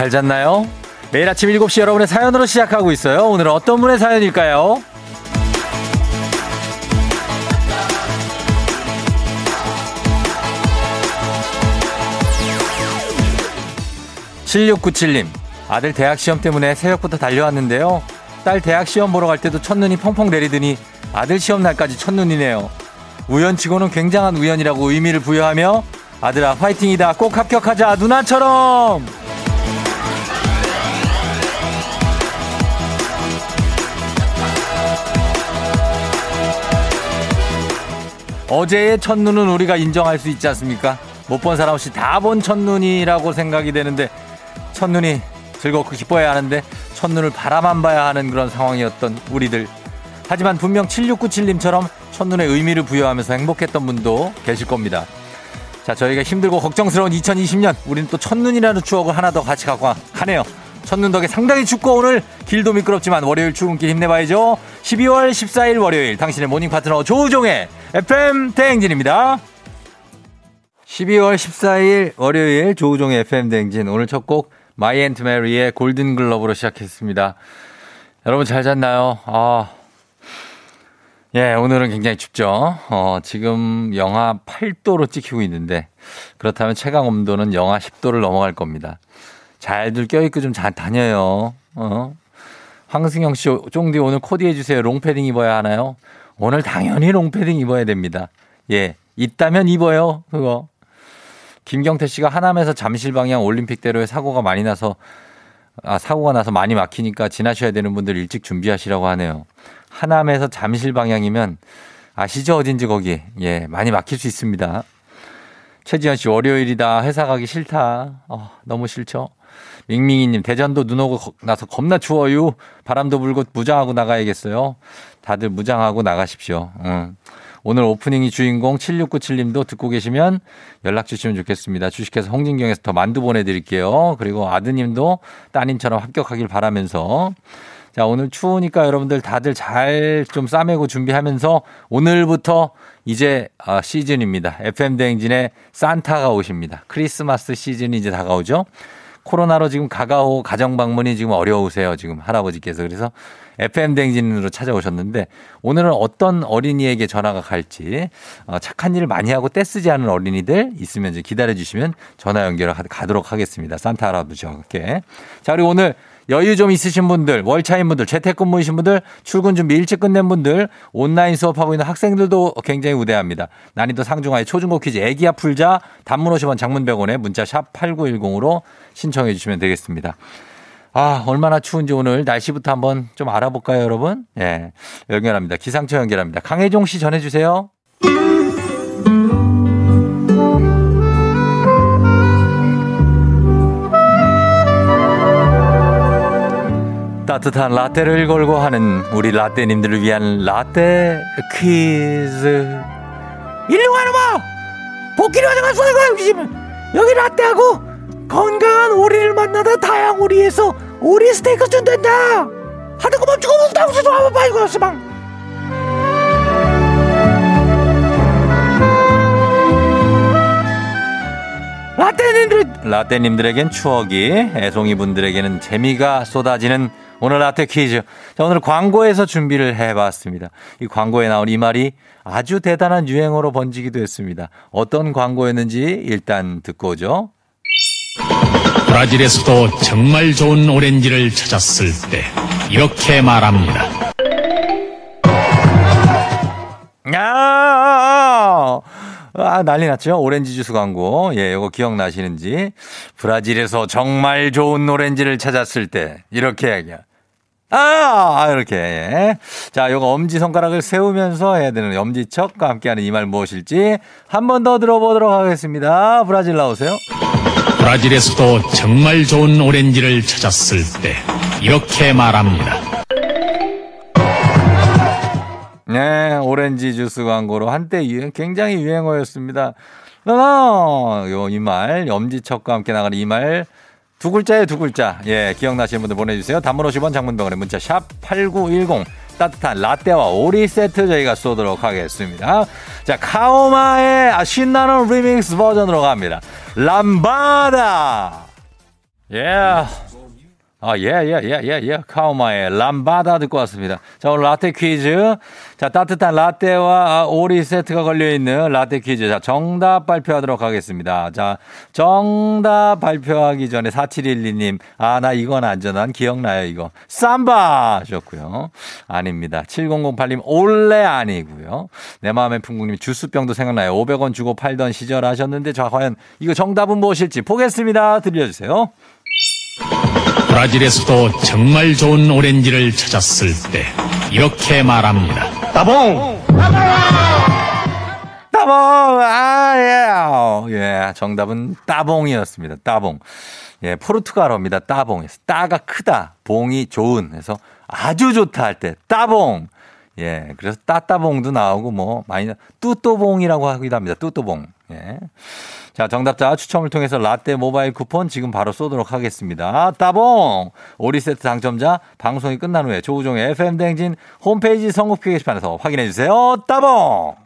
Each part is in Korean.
잘 잤나요? 매일 아침 7시 여러분의 사연으로 시작하고 있어요. 오늘은 어떤 분의 사연일까요? 7697님, 아들 대학 시험 때문에 새벽부터 달려왔는데요. 딸 대학 시험 보러 갈 때도 첫눈이 펑펑 내리더니 아들 시험 날까지 첫눈이네요. 우연치고는 굉장한 우연이라고 의미를 부여하며 아들아 화이팅이다 꼭 합격하자 누나처럼 어제의 첫눈은 우리가 인정할 수 있지 않습니까? 못 본 사람 없이 다 본 첫눈이라고 생각이 되는데 첫눈이 즐겁고 기뻐야 하는데 첫눈을 바라만 봐야 하는 그런 상황이었던 우리들. 하지만 분명 7697님처럼 첫눈의 의미를 부여하면서 행복했던 분도 계실 겁니다. 자, 저희가 힘들고 걱정스러운 2020년, 우리는 또 첫눈이라는 추억을 하나 더 같이 갖고 가네요. 첫눈 덕에 상당히 춥고 오늘 길도 미끄럽지만 월요일 출근길 힘내봐야죠. 12월 14일 월요일 당신의 morning 파트너 조우종의 FM 대행진입니다. 12월 14일 월요일 조우종의 FM 대행진 오늘 첫 곡 마이 앤트 메리의 골든 글러브로 시작했습니다. 여러분 잘 잤나요? 아. 예, 오늘은 굉장히 춥죠. 어, 지금 영하 8도로 찍히고 있는데 그렇다면 최강 온도는 영하 10도를 넘어갈 겁니다. 잘들 껴입고 좀 잘 다녀요. 어. 황승영 씨, 쫑디 오늘 코디 해 주세요. 롱패딩 입어야 하나요? 오늘 당연히 롱패딩 입어야 됩니다. 예. 있다면 입어요. 그거. 김경태 씨가 하남에서 잠실 방향 올림픽대로에 사고가 많이 나서 아, 사고가 나서 많이 막히니까 지나셔야 되는 분들 일찍 준비하시라고 하네요. 하남에서 잠실 방향이면 아시죠? 어딘지 거기. 예, 많이 막힐 수 있습니다. 최지현 씨, 월요일이다. 회사 가기 싫다. 어, 너무 싫죠? 밍밍이님, 대전도 눈 오고 나서 겁나 추워요. 바람도 불고 무장하고 나가야겠어요. 다들 무장하고 나가십시오. 응. 오늘 오프닝이 주인공 7697님도 듣고 계시면 연락 주시면 좋겠습니다. 주식회사 홍진경에서 더 만두 보내드릴게요. 그리고 아드님도 따님처럼 합격하길 바라면서 자, 오늘 추우니까 여러분들 다들 잘 좀 싸매고 준비하면서 오늘부터 이제 아, 시즌입니다. FM대행진에 산타가 오십니다. 크리스마스 시즌이 이제 다가오죠. 코로나로 지금 가가오 가정 방문이 지금 어려우세요. 지금 할아버지께서. 그래서 FM 댕진으로 찾아오셨는데 오늘은 어떤 어린이에게 전화가 갈지 어, 착한 일을 많이 하고 떼쓰지 않은 어린이들 있으면 기다려 주시면 전화 연결을 가도록 하겠습니다. 산타 할아버지와 함께. 자, 그리고 오늘 여유 좀 있으신 분들, 월차인 분들, 재택근무이신 분들, 출근 준비 일찍 끝낸 분들, 온라인 수업하고 있는 학생들도 굉장히 우대합니다. 난이도 상중하의 초중고 퀴즈 애기야 풀자 단문 50원 장문 100원에 문자 샵 8910으로 신청해 주시면 되겠습니다. 아, 얼마나 추운지 오늘 날씨부터 한번 좀 알아볼까요, 여러분? 예. 연결합니다. 기상청 연결합니다. 강혜종 씨 전해주세요. 따뜻한 라떼를 걸고 하는 우리 라떼님들을 위한 라떼 퀴즈. 일로 와라 봐! 복귀를 가져갔어, 내가 여기 지금. 여기 라떼하고 건강한 오리를 만나다 다양 오리에서 오리 스테이크 준댄다! 하는 거 멈추고 무슨 좀 한번 봐, 이거, 스방. 라떼님들, 라떼님들에겐 추억이, 애송이 분들에게는 재미가 쏟아지는 오늘 라떼 퀴즈. 자, 오늘 광고에서 준비를 해봤습니다. 이 광고에 나온 이 말이 아주 대단한 유행어로 번지기도 했습니다. 어떤 광고였는지 일단 듣고 오죠. 브라질에서도 정말 좋은 오렌지를 찾았을 때 이렇게 말합니다. 야! 아, 난리 났죠? 오렌지 주스 광고. 예, 이거 기억나시는지. 브라질에서 정말 좋은 오렌지를 찾았을 때, 이렇게 얘기야. 아, 이렇게. 예. 자, 요거 엄지손가락을 세우면서 해야 되는 엄지척과 함께하는 이 말 무엇일지 한 번 더 들어보도록 하겠습니다. 브라질 나오세요. 브라질에서도 정말 좋은 오렌지를 찾았을 때 이렇게 말합니다. 네, 오렌지 주스 광고로 한때 굉장히 유행어였습니다. 어, 요이 말, 엄지척과 함께 나가는 이 말, 두 글자에 두 글자. 예, 기억나시는 분들 보내주세요. 단문 50원 장문병원에 문자 샵 8910. 따뜻한 라떼와 오리 세트 저희가 쏘도록 하겠습니다. 자, 카오마의 신나는 리믹스 버전으로 갑니다. 람바다! 예. 아, 예, 예, 예, 예, 예. 카우마의 람바다 듣고 왔습니다. 자, 오늘 라떼 퀴즈. 자, 따뜻한 라떼와 오리 세트가 걸려있는 라떼 퀴즈. 자, 정답 발표하도록 하겠습니다. 자, 정답 발표하기 전에 4712님. 아, 나 이건 안전한 기억나요, 이거. 쌈바! 하셨고요. 아닙니다. 7008님, 올레 아니고요. 내 마음의 풍국님, 주스병도 생각나요. 500원 주고 팔던 시절 하셨는데, 자, 과연 이거 정답은 무엇일지 보겠습니다. 들려주세요. 브라질에서도 정말 좋은 오렌지를 찾았을 때 이렇게 말합니다. 따봉! 따봉! 아, 예. 예, 정답은 따봉이었습니다. 따봉. 예, 포르투갈어입니다. 따봉에서. 따가 크다. 봉이 좋은. 해서 아주 좋다 할 때 따봉. 예, 그래서 따따봉도 나오고 뭐 많이 뚜또봉이라고 하기도 합니다. 뚜또봉. 예. 자, 정답자 추첨을 통해서 라떼 모바일 쿠폰 지금 바로 쏘도록 하겠습니다. 따봉! 오리 세트 당첨자 방송이 끝난 후에 조우종의 FM대행진 홈페이지 선곡표 게시판에서 확인해주세요. 따봉!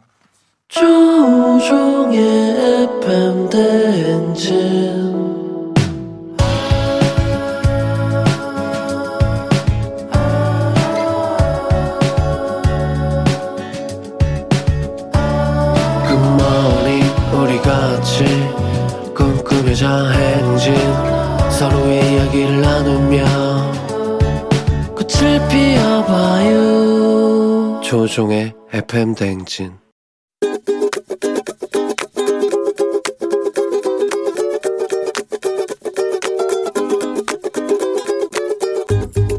조우종의 FM대행진 조종의 FM 대행진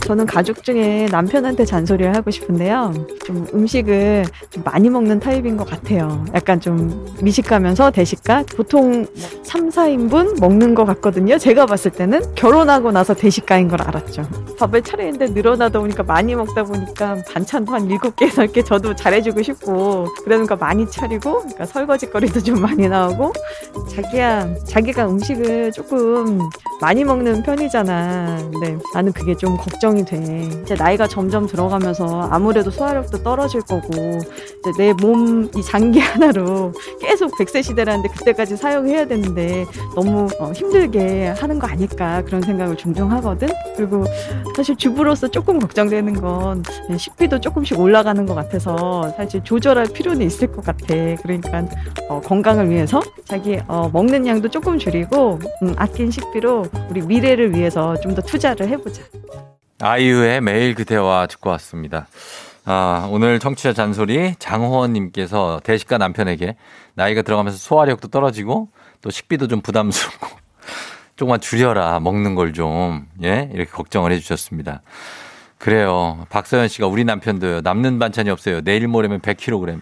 저는 가족 중에 남편한테 잔소리를 하고 싶은데요. 좀 음식을 좀 많이 먹는 타입인 것 같아요. 약간 좀 미식가면서 대식가? 보통 3, 4인분 먹는 것 같거든요. 제가 봤을 때는 결혼하고 나서 대식가인 걸 알았죠. 밥을 차리는데 늘어나다 보니까 많이 먹다 보니까 반찬도 한 7개, 8개 저도 잘해주고 싶고 그러니까 많이 차리고 그러니까 설거지거리도 좀 많이 나오고 자기야, 자기가 음식을 조금 많이 먹는 편이잖아. 근데 나는 그게 좀 걱정이 걱정이 돼. 이제 나이가 점점 들어가면서 아무래도 소화력도 떨어질 거고, 이제 내 몸 이 장기 하나로 계속 100세 시대라는데 그때까지 사용해야 되는데 너무 어, 힘들게 하는 거 아닐까 그런 생각을 종종 하거든. 그리고 사실 주부로서 조금 걱정되는 건 식비도 조금씩 올라가는 것 같아서 사실 조절할 필요는 있을 것 같아. 그러니까 어, 건강을 위해서 자기 어, 먹는 양도 조금 줄이고 음, 아낀 식비로 우리 미래를 위해서 좀 더 투자를 해보자. 아이유의 매일 그대와 듣고 왔습니다. 아, 오늘 청취자 잔소리 장호원님께서 대식가 남편에게 나이가 들어가면서 소화력도 떨어지고 또 식비도 좀 부담스럽고 조금만 줄여라 먹는 걸 좀 예 이렇게 걱정을 해주셨습니다. 그래요. 박서연 씨가 우리 남편도요. 남는 반찬이 없어요. 내일 모레면 100kg.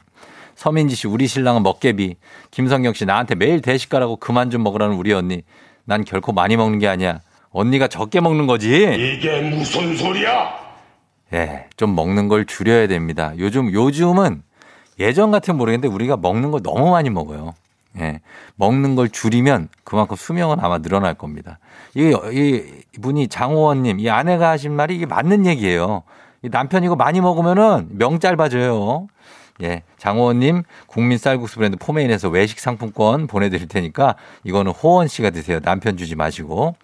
서민지 씨 우리 신랑은 먹개비. 김성경 씨 나한테 매일 대식가라고 그만 좀 먹으라는 우리 언니. 난 결코 많이 먹는 게 아니야. 언니가 적게 먹는 거지. 이게 무슨 소리야? 예, 좀 먹는 걸 줄여야 됩니다. 요즘, 요즘은 예전 같으면 모르겠는데 우리가 먹는 걸 너무 많이 먹어요. 예, 먹는 걸 줄이면 그만큼 수명은 아마 늘어날 겁니다. 이, 이 분이 장호원님, 이 아내가 하신 말이 이게 맞는 얘기예요. 이 남편 이거 많이 먹으면은 명 짧아져요. 예, 장호원님 국민 쌀국수 브랜드 포메인에서 외식 상품권 보내드릴 테니까 이거는 호원 씨가 드세요. 남편 주지 마시고.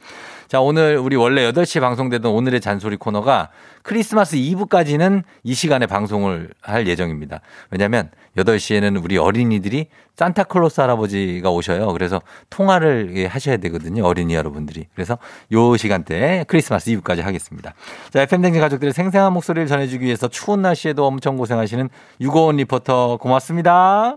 자, 오늘 우리 원래 8시 방송되던 오늘의 잔소리 코너가 크리스마스 이브까지는 이 시간에 방송을 할 예정입니다. 왜냐면 8시에는 우리 어린이들이 산타클로스 할아버지가 오셔요. 그래서 통화를 하셔야 되거든요. 어린이 여러분들이. 그래서 요 시간대 크리스마스 이브까지 하겠습니다. 자, FM댕진 가족들의 생생한 목소리를 전해주기 위해서 추운 날씨에도 엄청 고생하시는 유고원 리포터 고맙습니다.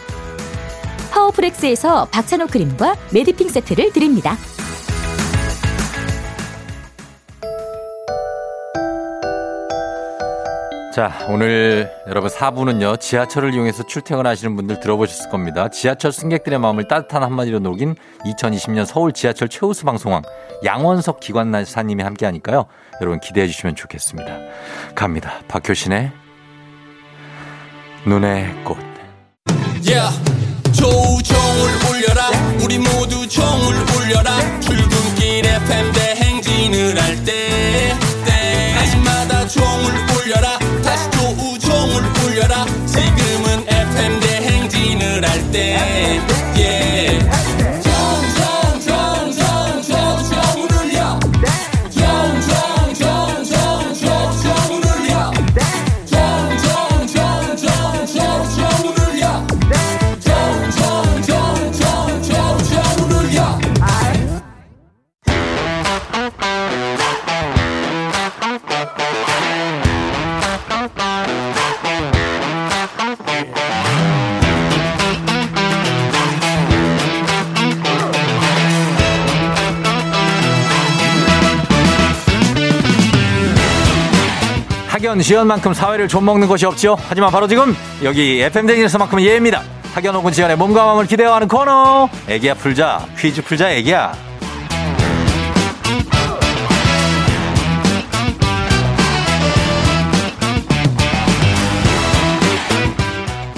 파워프렉스에서 박찬호 크림과 메디핑 세트를 드립니다. 자, 오늘 여러분 4부는요, 지하철을 이용해서 출퇴근하시는 분들 들어보셨을 겁니다. 지하철 승객들의 마음을 따뜻한 한마디로 녹인 2020년 서울 지하철 최우수 방송왕 양원석 기관사님이 함께 하니까요. 여러분 기대해 주시면 좋겠습니다. 갑니다. 박효신의 눈의 꽃. Yeah. 조우종을 울려라. 우리 모두 종을 울려라. 출근길 FM 지연만큼 사회를 좀 먹는 것이 없죠. 하지만 바로 지금 여기 FM 댕진에서만큼은 예입니다. 학연 혹은 지연의 몸과 마음을 기대어하는 코너. 애기야 풀자 퀴즈 풀자 애기야.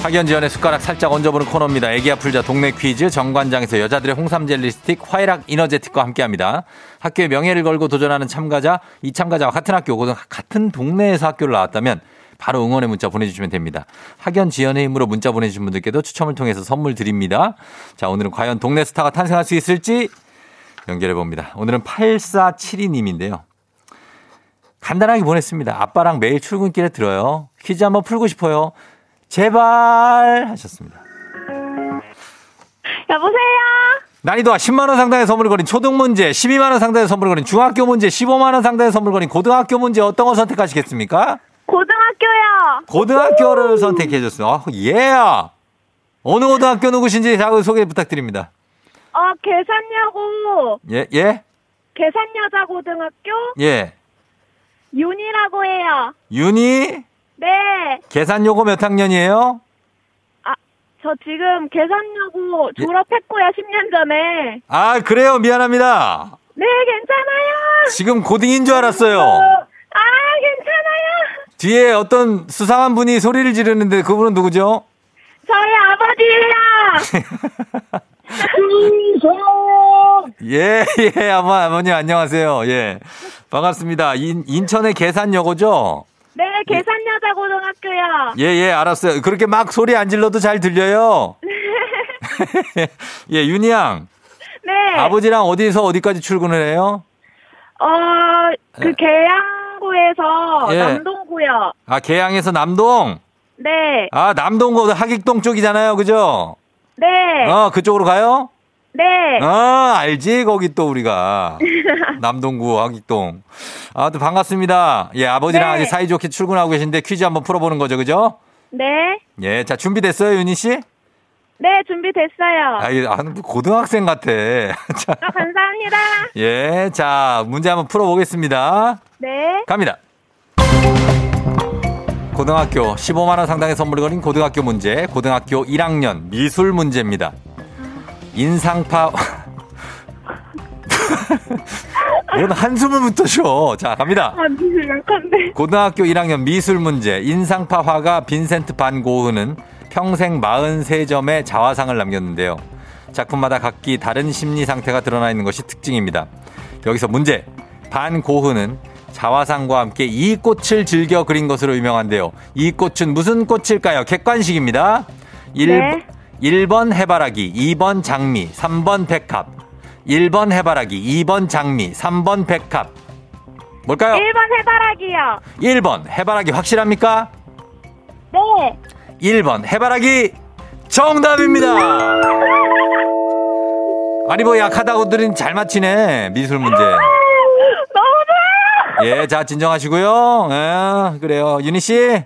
학연 지연의 숟가락 살짝 얹어보는 코너입니다. 애기야 풀자 동네 퀴즈 정관장에서 여자들의 홍삼 젤리 스틱 화해락 이너제틱과 함께합니다. 학교의 명예를 걸고 도전하는 참가자, 이 참가자와 같은 학교 혹은 같은 동네에서 학교를 나왔다면 바로 응원의 문자 보내주시면 됩니다. 학연 지연의 힘으로 문자 보내주신 분들께도 추첨을 통해서 선물 드립니다. 자, 오늘은 과연 동네 스타가 탄생할 수 있을지 연결해 봅니다. 오늘은 8472님인데요. 간단하게 보냈습니다. 아빠랑 매일 출근길에 들어요. 퀴즈 한번 풀고 싶어요. 제발 하셨습니다. 여보세요? 난이도가 10만원 상당의 선물을 거린 초등 문제, 12만원 상당의 선물을 거린 중학교 문제, 15만원 상당의 선물을 거린 고등학교 문제 어떤 거 선택하시겠습니까? 고등학교요. 고등학교를 선택해 줬어요. 아, 예! 어느 고등학교 누구신지 자꾸 소개 부탁드립니다. 어, 계산여고, 예, 예, 계산여자고등학교, 예. 윤이라고 해요. 윤희, 네. 계산 요금 몇 학년이에요? 아, 저 지금 계산여고 졸업했고요, 10년 전에. 아, 그래요. 미안합니다. 네, 괜찮아요. 지금 고딩인 줄 알았어요. 아, 괜찮아요. 뒤에 어떤 수상한 분이 소리를 지르는데 그분은 누구죠? 저희 아버지예요. 예, 예, 아버, 아버님 안녕하세요. 예. 반갑습니다. 인, 인천의 계산여고죠? 네, 계산여자 고등학교요. 예, 예, 알았어요. 그렇게 막 소리 안 질러도 잘 들려요. 예, 윤희 양. 네. 아버지랑 어디서 어디까지 출근을 해요? 어, 그 계양구에서 예. 남동구요. 아, 계양에서 남동? 네. 아, 남동구 하객동 쪽이잖아요. 그죠? 네. 어, 그쪽으로 가요? 네. 아, 알지? 거기 또 우리가. 남동구 하객동. 아, 또 반갑습니다. 예, 아버지랑 네. 아주 사이좋게 출근하고 계신데 퀴즈 한번 풀어보는 거죠. 그죠? 네. 예, 자, 준비됐어요, 윤희 씨? 네, 준비됐어요. 아, 이- 아, 고등학생 같아. 자, 아, 감사합니다. 예, 자, 문제 한번 풀어보겠습니다. 네. 갑니다. 고등학교 15만 원 상당의 선물이 걸린 고등학교 문제, 고등학교 1학년 미술 문제입니다. 인상파. 뭔 한숨을부터 쉬어. 자, 갑니다. 아, 미술 약한데. 고등학교 1학년 미술 문제, 인상파 화가 빈센트 반 고흐는 평생 43점의 자화상을 남겼는데요. 작품마다 각기 다른 심리 상태가 드러나 있는 것이 특징입니다. 여기서 문제. 반 고흐는 자화상과 함께 이 꽃을 즐겨 그린 것으로 유명한데요. 이 꽃은 무슨 꽃일까요? 객관식입니다. 1, 네. 1번 해바라기, 2번 장미, 3번 백합. 1번 해바라기, 2번 장미, 3번 백합. 뭘까요? 1번 해바라기요. 1번 해바라기 확실합니까? 네. 1번 해바라기 정답입니다. 아니 뭐 약하다고들은 잘 맞히네 미술 문제. 너무 좋아요. 예, 자 진정하시고요. 예, 그래요. 윤희 씨,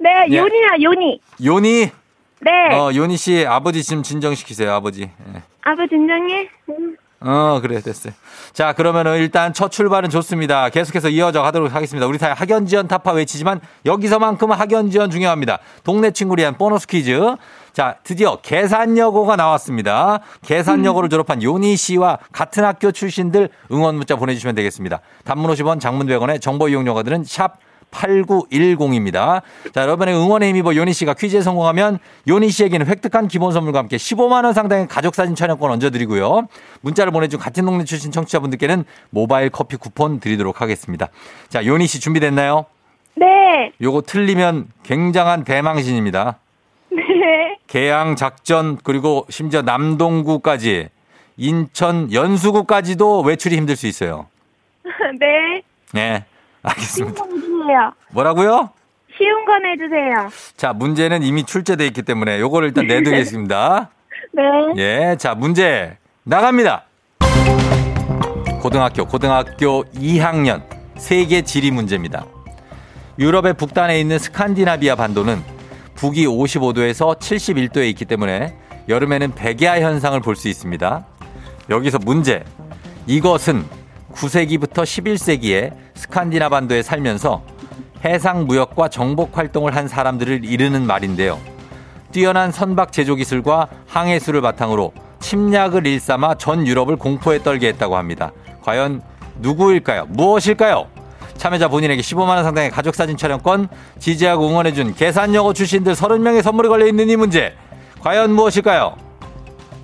네, 예. 요니야, 요니. 요니, 네. 어 요니 씨 아버지 지금 진정시키세요 아버지. 예. 아버 진정해. 음. 어, 그래, 됐어요. 자, 그러면은 일단 첫 출발은 좋습니다. 계속해서 이어져 가도록 하겠습니다. 우리 사회 학연지원 타파 외치지만 여기서만큼은 학연지원 중요합니다. 동네 친구를 위한 보너스 퀴즈. 자, 드디어 계산여고가 나왔습니다. 계산여고를 졸업한 요니 씨와 같은 학교 출신들 응원 문자 보내주시면 되겠습니다. 단문 50원, 장문 100원에 정보 이용료가 드는 샵 8910입니다. 자, 여러분의 응원의 힘입어 요니 씨가 퀴즈에 성공하면 요니 씨에게는 획득한 기본 선물과 함께 15만 원 상당의 가족 사진 촬영권 얹어 드리고요. 문자를 보내 준 같은 동네 출신 청취자분들께는 모바일 커피 쿠폰 드리도록 하겠습니다. 자, 요니 씨 준비됐나요? 네. 요거 틀리면 굉장한 대망신입니다. 네. 계양 작전 그리고 심지어 남동구까지 인천 연수구까지도 외출이 힘들 수 있어요. 네. 네. 알겠습니다. 뭐라고요? 쉬운 건 해주세요. 자, 문제는 이미 출제돼 있기 때문에 요거를 일단 내드리겠습니다. 네. 예, 자, 문제 나갑니다. 고등학교, 고등학교 2학년 세계 지리 문제입니다. 유럽의 북단에 있는 스칸디나비아 반도는 북위 55도에서 71도에 있기 때문에 여름에는 백야 현상을 볼 수 있습니다. 여기서 문제. 이것은 9세기부터 11세기에 스칸디나 반도에 살면서 해상 무역과 정복 활동을 한 사람들을 이르는 말인데요. 뛰어난 선박 제조 기술과 항해술을 바탕으로 침략을 일삼아 전 유럽을 공포에 떨게 했다고 합니다. 과연 누구일까요? 무엇일까요? 참여자 본인에게 15만원 상당의 가족사진 촬영권, 지지하고 응원해준 계산여고 출신들 30명의 선물이 걸려있는 이 문제. 과연 무엇일까요?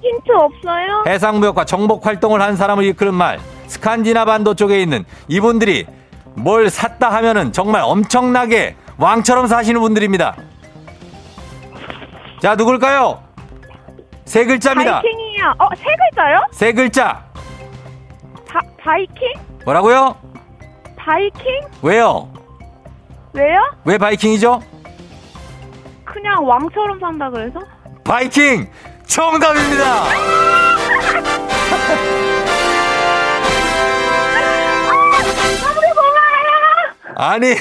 힌트 없어요? 해상무역과 정복 활동을 한 사람을 이끄는 말, 스칸디나 반도 쪽에 있는 이분들이 뭘 샀다 하면은 정말 엄청나게 왕처럼 사시는 분들입니다. 자, 누굴까요? 세 글자입니다. 바이킹이요. 어, 세 글자요? 세 글자. 바, 바이킹? 뭐라고요? 바이킹? 왜요? 왜요? 왜 바이킹이죠? 그냥 왕처럼 산다 그래서? 바이킹! 정답입니다! 아니,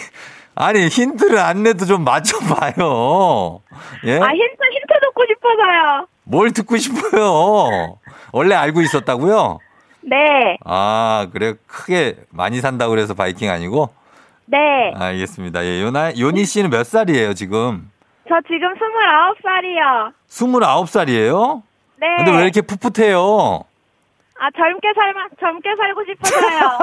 아니, 힌트를 안 내도 좀 맞춰봐요. 예? 아, 힌트, 힌트 듣고 싶어서요. 뭘 듣고 싶어요? 원래 알고 있었다고요? 네, 아, 그래. 크게 많이 산다고 그래서 바이킹 아니고? 네. 알겠습니다. 예, 요나, 요니 씨는 몇 살이에요, 지금? 저 지금 29살이요. 29살이에요? 네. 근데 왜 이렇게 풋풋해요? 아, 젊게 살만, 젊게 살고 싶어서요.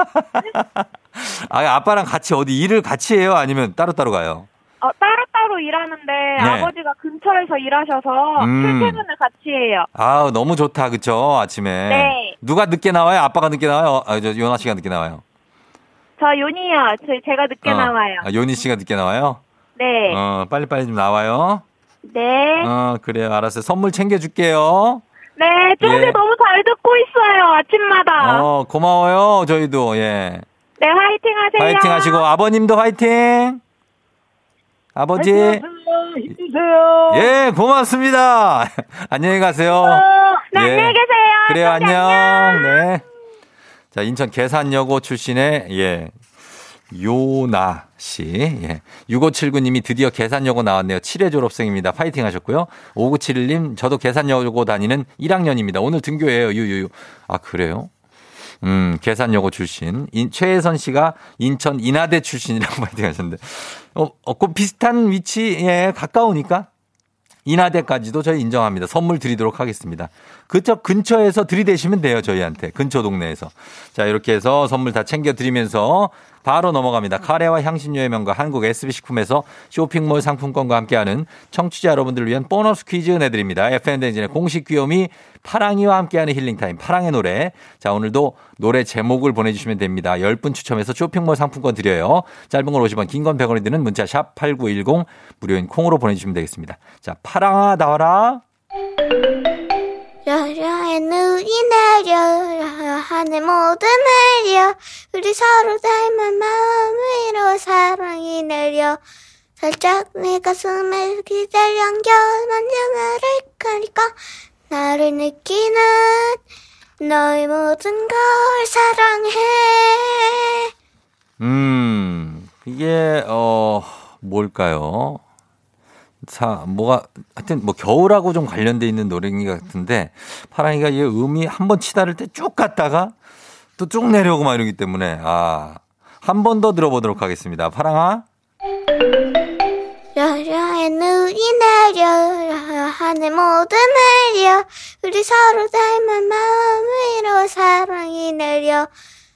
아, 아빠랑 같이 어디 일을 같이 해요? 아니면 따로따로 가요? 어, 따로따로 일하는데 아버지가 근처에서 일하셔서 네. 음. 출퇴근을 같이 해요. 아 너무 좋다, 그쵸? 아침에. 네. 누가 늦게 나와요? 아빠가 늦게 나와요? 아, 저, 요나 씨가 늦게 나와요? 저 윤이요. 저, 제가 늦게 어. 나와요. 아, 요니 씨가 늦게 나와요? 네. 어, 빨리빨리 좀 나와요. 네. 어, 그래요. 알았어요. 선물 챙겨줄게요. 네, 쫑디 예. 너무 잘잘 듣고 있어요. 아침마다. 어, 고마워요. 저희도, 예. 네, 화이팅 하세요. 화이팅 하시고, 아버님도 화이팅! 아버지. 힘내세요. 예, 고맙습니다. 안녕히 가세요. 네, 예. 안녕히 계세요. 그래요, 저기 안녕. 네. 자, 인천 계산여고 출신의, 예, 요나 씨. 예. 6579님이 드디어 계산여고 나왔네요. 7회 졸업생입니다. 파이팅 하셨고요. 5971님, 저도 계산여고 다니는 1학년입니다. 오늘 등교예요. 유유유. 아, 그래요? 음, 계산여고 출신. 인, 최혜선 씨가 인천 인하대 출신이라고 파이팅 하셨는데. 어, 어, 그 비슷한 위치에 가까우니까 인하대까지도 저희 인정합니다. 선물 드리도록 하겠습니다. 그쪽 근처에서 들이대시면 돼요, 저희한테. 근처 동네에서. 자, 이렇게 해서 선물 다 챙겨드리면서 바로 넘어갑니다. 카레와 향신료의 명가 한국 SB식품에서 쇼핑몰 상품권과 함께하는 청취자 여러분들을 위한 보너스 퀴즈 내드립니다. FN대진의 공식 귀요미 파랑이와 함께하는 힐링타임 파랑의 노래. 자, 오늘도 노래 제목을 보내주시면 됩니다. 10분 추첨해서 쇼핑몰 상품권 드려요. 짧은 걸 50원, 긴 건 100원이 드는 문자 샵 8910 무료인 콩으로 보내주시면 되겠습니다. 자, 파랑아 나와라. 여자의 눈이 내려 하늘 모두 내려 우리 서로 닮은 마음 위로 사랑이 내려. 살짝 내 가슴에 기다려. 안겨 만져나를 거니까 나를 느끼는 너의 모든 걸 사랑해. 음, 이게, 어, 뭘까요? 사, 뭐가, 하여튼 뭐 겨울하고 좀 관련돼 있는 노래인 것 같은데, 파랑이가 이 음이 한 번 치다를 때 쭉 갔다가 또 쭉 내려오고 막 이러기 때문에, 아, 한 번 더 들어보도록 하겠습니다. 파랑아? 여자의 눈이 내려 하늘 모두 내려 우리 서로 닮은 마음 위로 사랑이 내려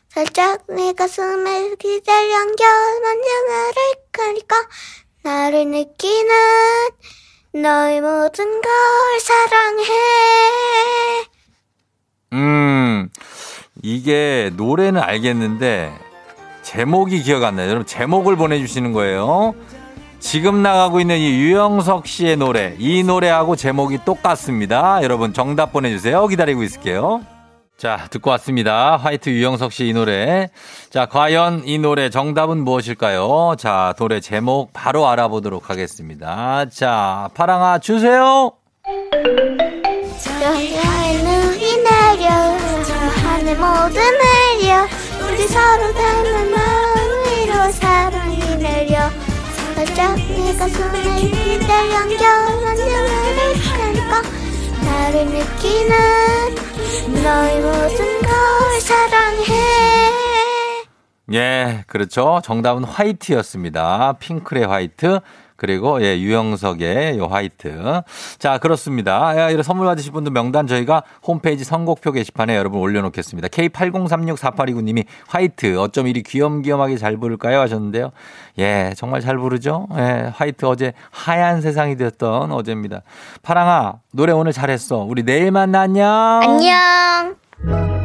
살짝 내 가슴에 기다려 안겨 만져나를 거니까 나를 느끼는 너의 모든 걸 사랑해 음, 이게 노래는 알겠는데, 제목이 기억 안 나요. 여러분, 제목을 보내주시는 거예요. 지금 나가고 있는 이 유영석 씨의 노래, 이 노래하고 제목이 똑같습니다. 여러분, 정답 보내주세요. 기다리고 있을게요. 자, 듣고 왔습니다. 화이트 유영석 씨 이 노래. 자, 과연 이 노래 정답은 무엇일까요? 자, 노래 제목 바로 알아보도록 하겠습니다. 자, 파랑아 주세요. 너의 모든 걸 사랑해 예, 그렇죠. 정답은 화이트였습니다. 핑클의 화이트. 그리고 예, 유영석의 요 화이트. 자, 그렇습니다. 야, 이런 선물 받으실 분들 명단 저희가 홈페이지 선곡표 게시판에 여러분 올려놓겠습니다. K80364829님이 화이트 어쩜 이리 귀염귀염하게 잘 부를까요? 하셨는데요. 예, 정말 잘 부르죠. 예, 화이트 어제 하얀 세상이 되었던 어제입니다. 파랑아, 노래 오늘 잘했어. 우리 내일 만나 안녕. 안녕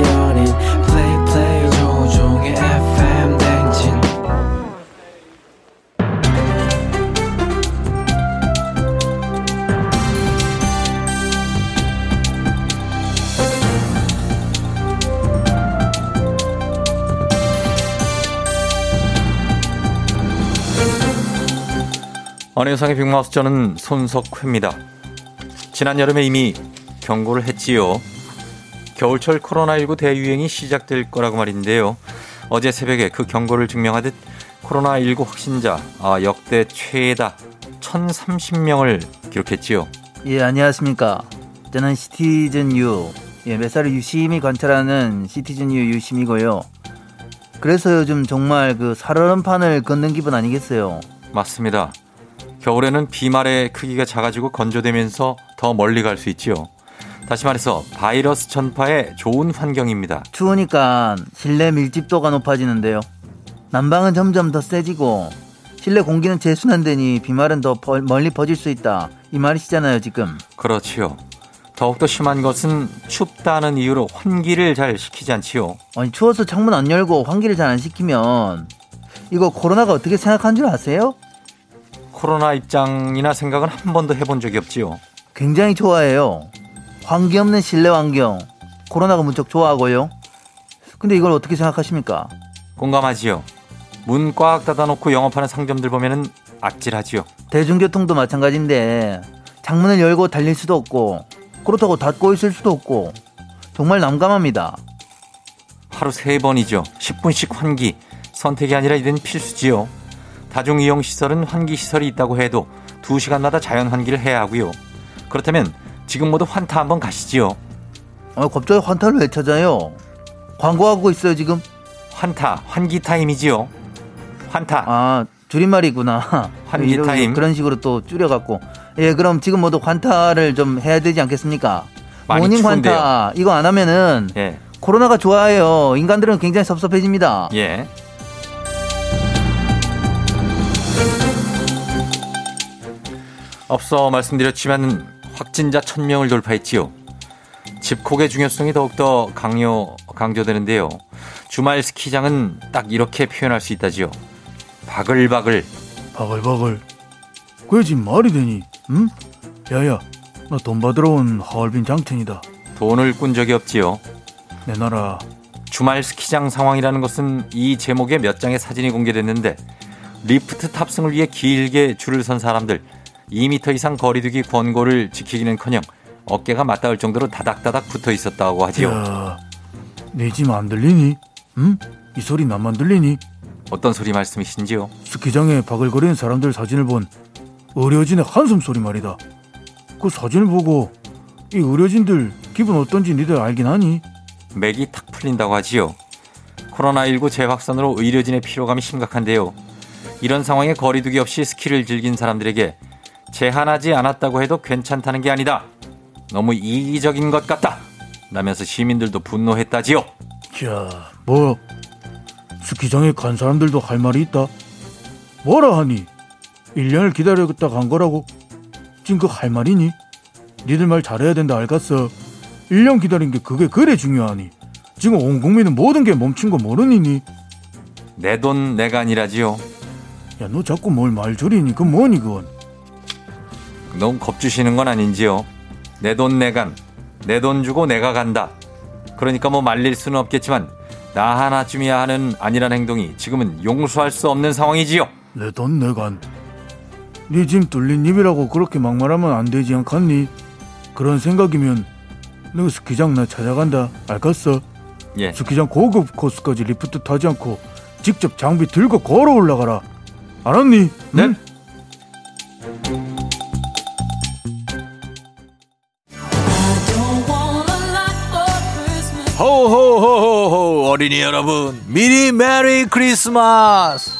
안녕상의 빅마우스 저는 손석회입니다. 지난 여름에 이미 경고를 했지요. 겨울철 코로나19 대유행이 시작될 거라고 말인데요. 어제 새벽에 그 경고를 증명하듯 코로나19 확진자 아, 역대 최다 1030명을 기록했지요. 예, 안녕하십니까. 저는 시티즌 유, 예, 몇 살을 유심히 관찰하는 시티즌 유 유심이고요. 그래서 요즘 정말 그 살얼음판을 걷는 기분 아니겠어요? 맞습니다. 겨울에는 비말의 크기가 작아지고 건조되면서 더 멀리 갈 수 있지요. 다시 말해서 바이러스 전파에 좋은 환경입니다. 추우니까 실내 밀집도가 높아지는데요. 난방은 점점 더 세지고 실내 공기는 재순환되니 비말은 더 벌- 멀리 퍼질 수 있다. 이 말이시잖아요, 지금. 그렇지요. 더욱더 심한 것은 춥다는 이유로 환기를 잘 시키지 않지요. 아니 추워서 창문 안 열고 환기를 잘 안 시키면 이거 코로나가 어떻게 생각한 줄 아세요? 코로나 입장이나 생각은 한 번도 해본 적이 없지요. 굉장히 좋아해요. 환기 없는 실내 환경. 코로나가 무척 좋아하고요. 근데 이걸 어떻게 생각하십니까? 공감하지요. 문 꽉 닫아놓고 영업하는 상점들 보면은 악질하지요. 대중교통도 마찬가지인데 창문을 열고 달릴 수도 없고 그렇다고 닫고 있을 수도 없고 정말 난감합니다. 하루 세 번이죠. 10분씩 환기. 선택이 아니라 이젠 필수지요. 다중이용 시설은 환기 시설이 있다고 해도 2시간마다 자연 환기를 해야 하고요. 그렇다면 지금 모두 환타 한번 가시지요. 아, 갑자기 환타를 왜 찾아요? 광고하고 있어요 지금? 환타, 환기 타임이지요. 환타. 아 줄임말이구나. 환기 이런- 타임. 그런 식으로 또 줄여갖고. 예, 그럼 지금 모두 환타를 좀 해야 되지 않겠습니까? 모닝 추운데요. 환타 이거 안 하면은 예, 코로나가 좋아해요. 인간들은 굉장히 섭섭해집니다. 예. 앞서 말씀드렸지만 확진자 1000명을 돌파했지요. 집콕의 중요성이 더욱더 강요, 강조되는데요. 주말 스키장은 딱 이렇게 표현할 수 있다지요. 바글바글. 바글바글. 그게 지금 말이 되니? 응? 야야, 나 돈 받으러 온 하얼빈 장첸이다. 돈을 꾼 적이 없지요. 내놔라. 주말 스키장 상황이라는 것은 이 제목에 몇 장의 사진이 공개됐는데 리프트 탑승을 위해 길게 줄을 선 사람들 2m 이상 거리두기 권고를 지키기는커녕 어깨가 맞닿을 정도로 다닥다닥 붙어 있었다고 하지요. 야, 내집 안 들리니? 응? 이 소리 나만 들리니? 어떤 소리 말씀이신지요? 스키장에 바글거리는 사람들 사진을 본 의료진의 한숨 소리 말이다. 그 사진을 보고 이 의료진들 기분 어떤지 니들 알긴 하니? 맥이 탁 풀린다고 하지요. 코로나19 재확산으로 의료진의 피로감이 심각한데요. 이런 상황에 거리두기 없이 스키를 즐긴 사람들에게 제한하지 않았다고 해도 괜찮다는 게 아니다. 너무 이기적인 것 같다. 라면서 시민들도 분노했다지요. 야, 뭐 스키장에 간 사람들도 할 말이 있다. 뭐라 하니? 1년을 기다렸다 간 거라고? 지금 그할 말이니? 니들 말 잘해야 된다 알겠어. 1년 기다린 게 그게 그래 중요하니? 지금 온 국민은 모든 게 멈춘 거 모르니니? 내 돈 내가 아니라지요. 야, 너 자꾸 뭘 말 줄이니? 그 뭐니 그건? 너무 겁주시는 건 아닌지요. 내 돈 내간, 내 돈 주고 내가 간다. 그러니까 뭐 말릴 수는 없겠지만 나 하나쯤이야 하는 아니란 행동이 지금은 용서할 수 없는 상황이지요. 내 돈 내간. 네 짐 뚫린 입이라고 그렇게 막말하면 안 되지 않겠니? 그런 생각이면 너 스키장 나 찾아간다. 알겠어? 예. 스키장 고급 코스까지 리프트 타지 않고 직접 장비 들고 걸어 올라가라. 알았니? 네. 응? 호호호호호 어린이 여러분. 미리 Merry Christmas.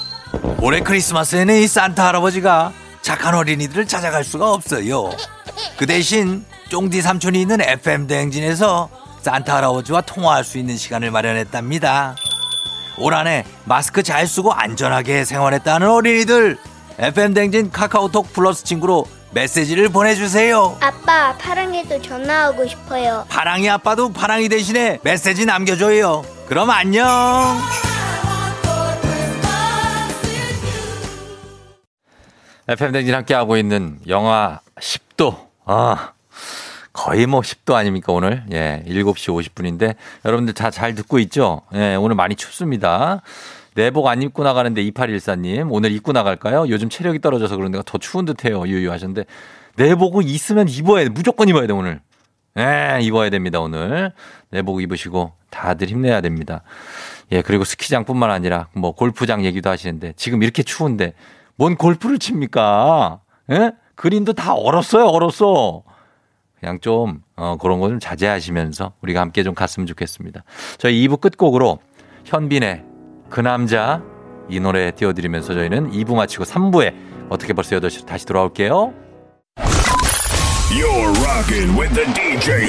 올해 크리스마스에는 이 산타 할아버지가 착한 어린이들을 찾아갈 수가 없어요. 그 대신 쫑디 삼촌이 있는 FM 대행진에서 산타 할아버지와 통화할 수 있는 시간을 마련했답니다. 올 한해 마스크 잘 쓰고 안전하게 생활했다는 어린이들 FM 대행진 카카오톡 플러스 친구로 메시지를 보내주세요 아빠, 파랑이도 전화하고 싶어요. 파랑이 아빠도 파랑이 대신에 메시지 남겨줘요. 그럼 안녕. FM 댕진 함께 하고 있는 영하 10도. 아, 거의 뭐 10도 아닙니까, 오늘? 예, 7시 50분인데 여러분들 다 잘 듣고 있죠? 예, 오늘 많이 춥습니다. 내복 안 입고 나가는데 2814님, 오늘 입고 나갈까요? 요즘 체력이 떨어져서 그런데 더 추운 듯 해요. 유유 하셨는데. 내복은 있으면 입어야 돼. 무조건 입어야 돼, 오늘. 예, 입어야 됩니다, 오늘. 내복 입으시고 다들 힘내야 됩니다. 예, 그리고 스키장뿐만 아니라 뭐 골프장 얘기도 하시는데 지금 이렇게 추운데 뭔 골프를 칩니까? 예? 그린도 다 얼었어요, 얼었어. 그냥 좀, 어, 그런 거 좀 자제하시면서 우리가 함께 좀 갔으면 좋겠습니다. 저희 2부 끝곡으로 현빈의 그 남자 이 노래 띄워드리면서 저희는 2부 마치고 3부에 어떻게 벌써 8시 다시 돌아올게요. You're rocking with the DJ.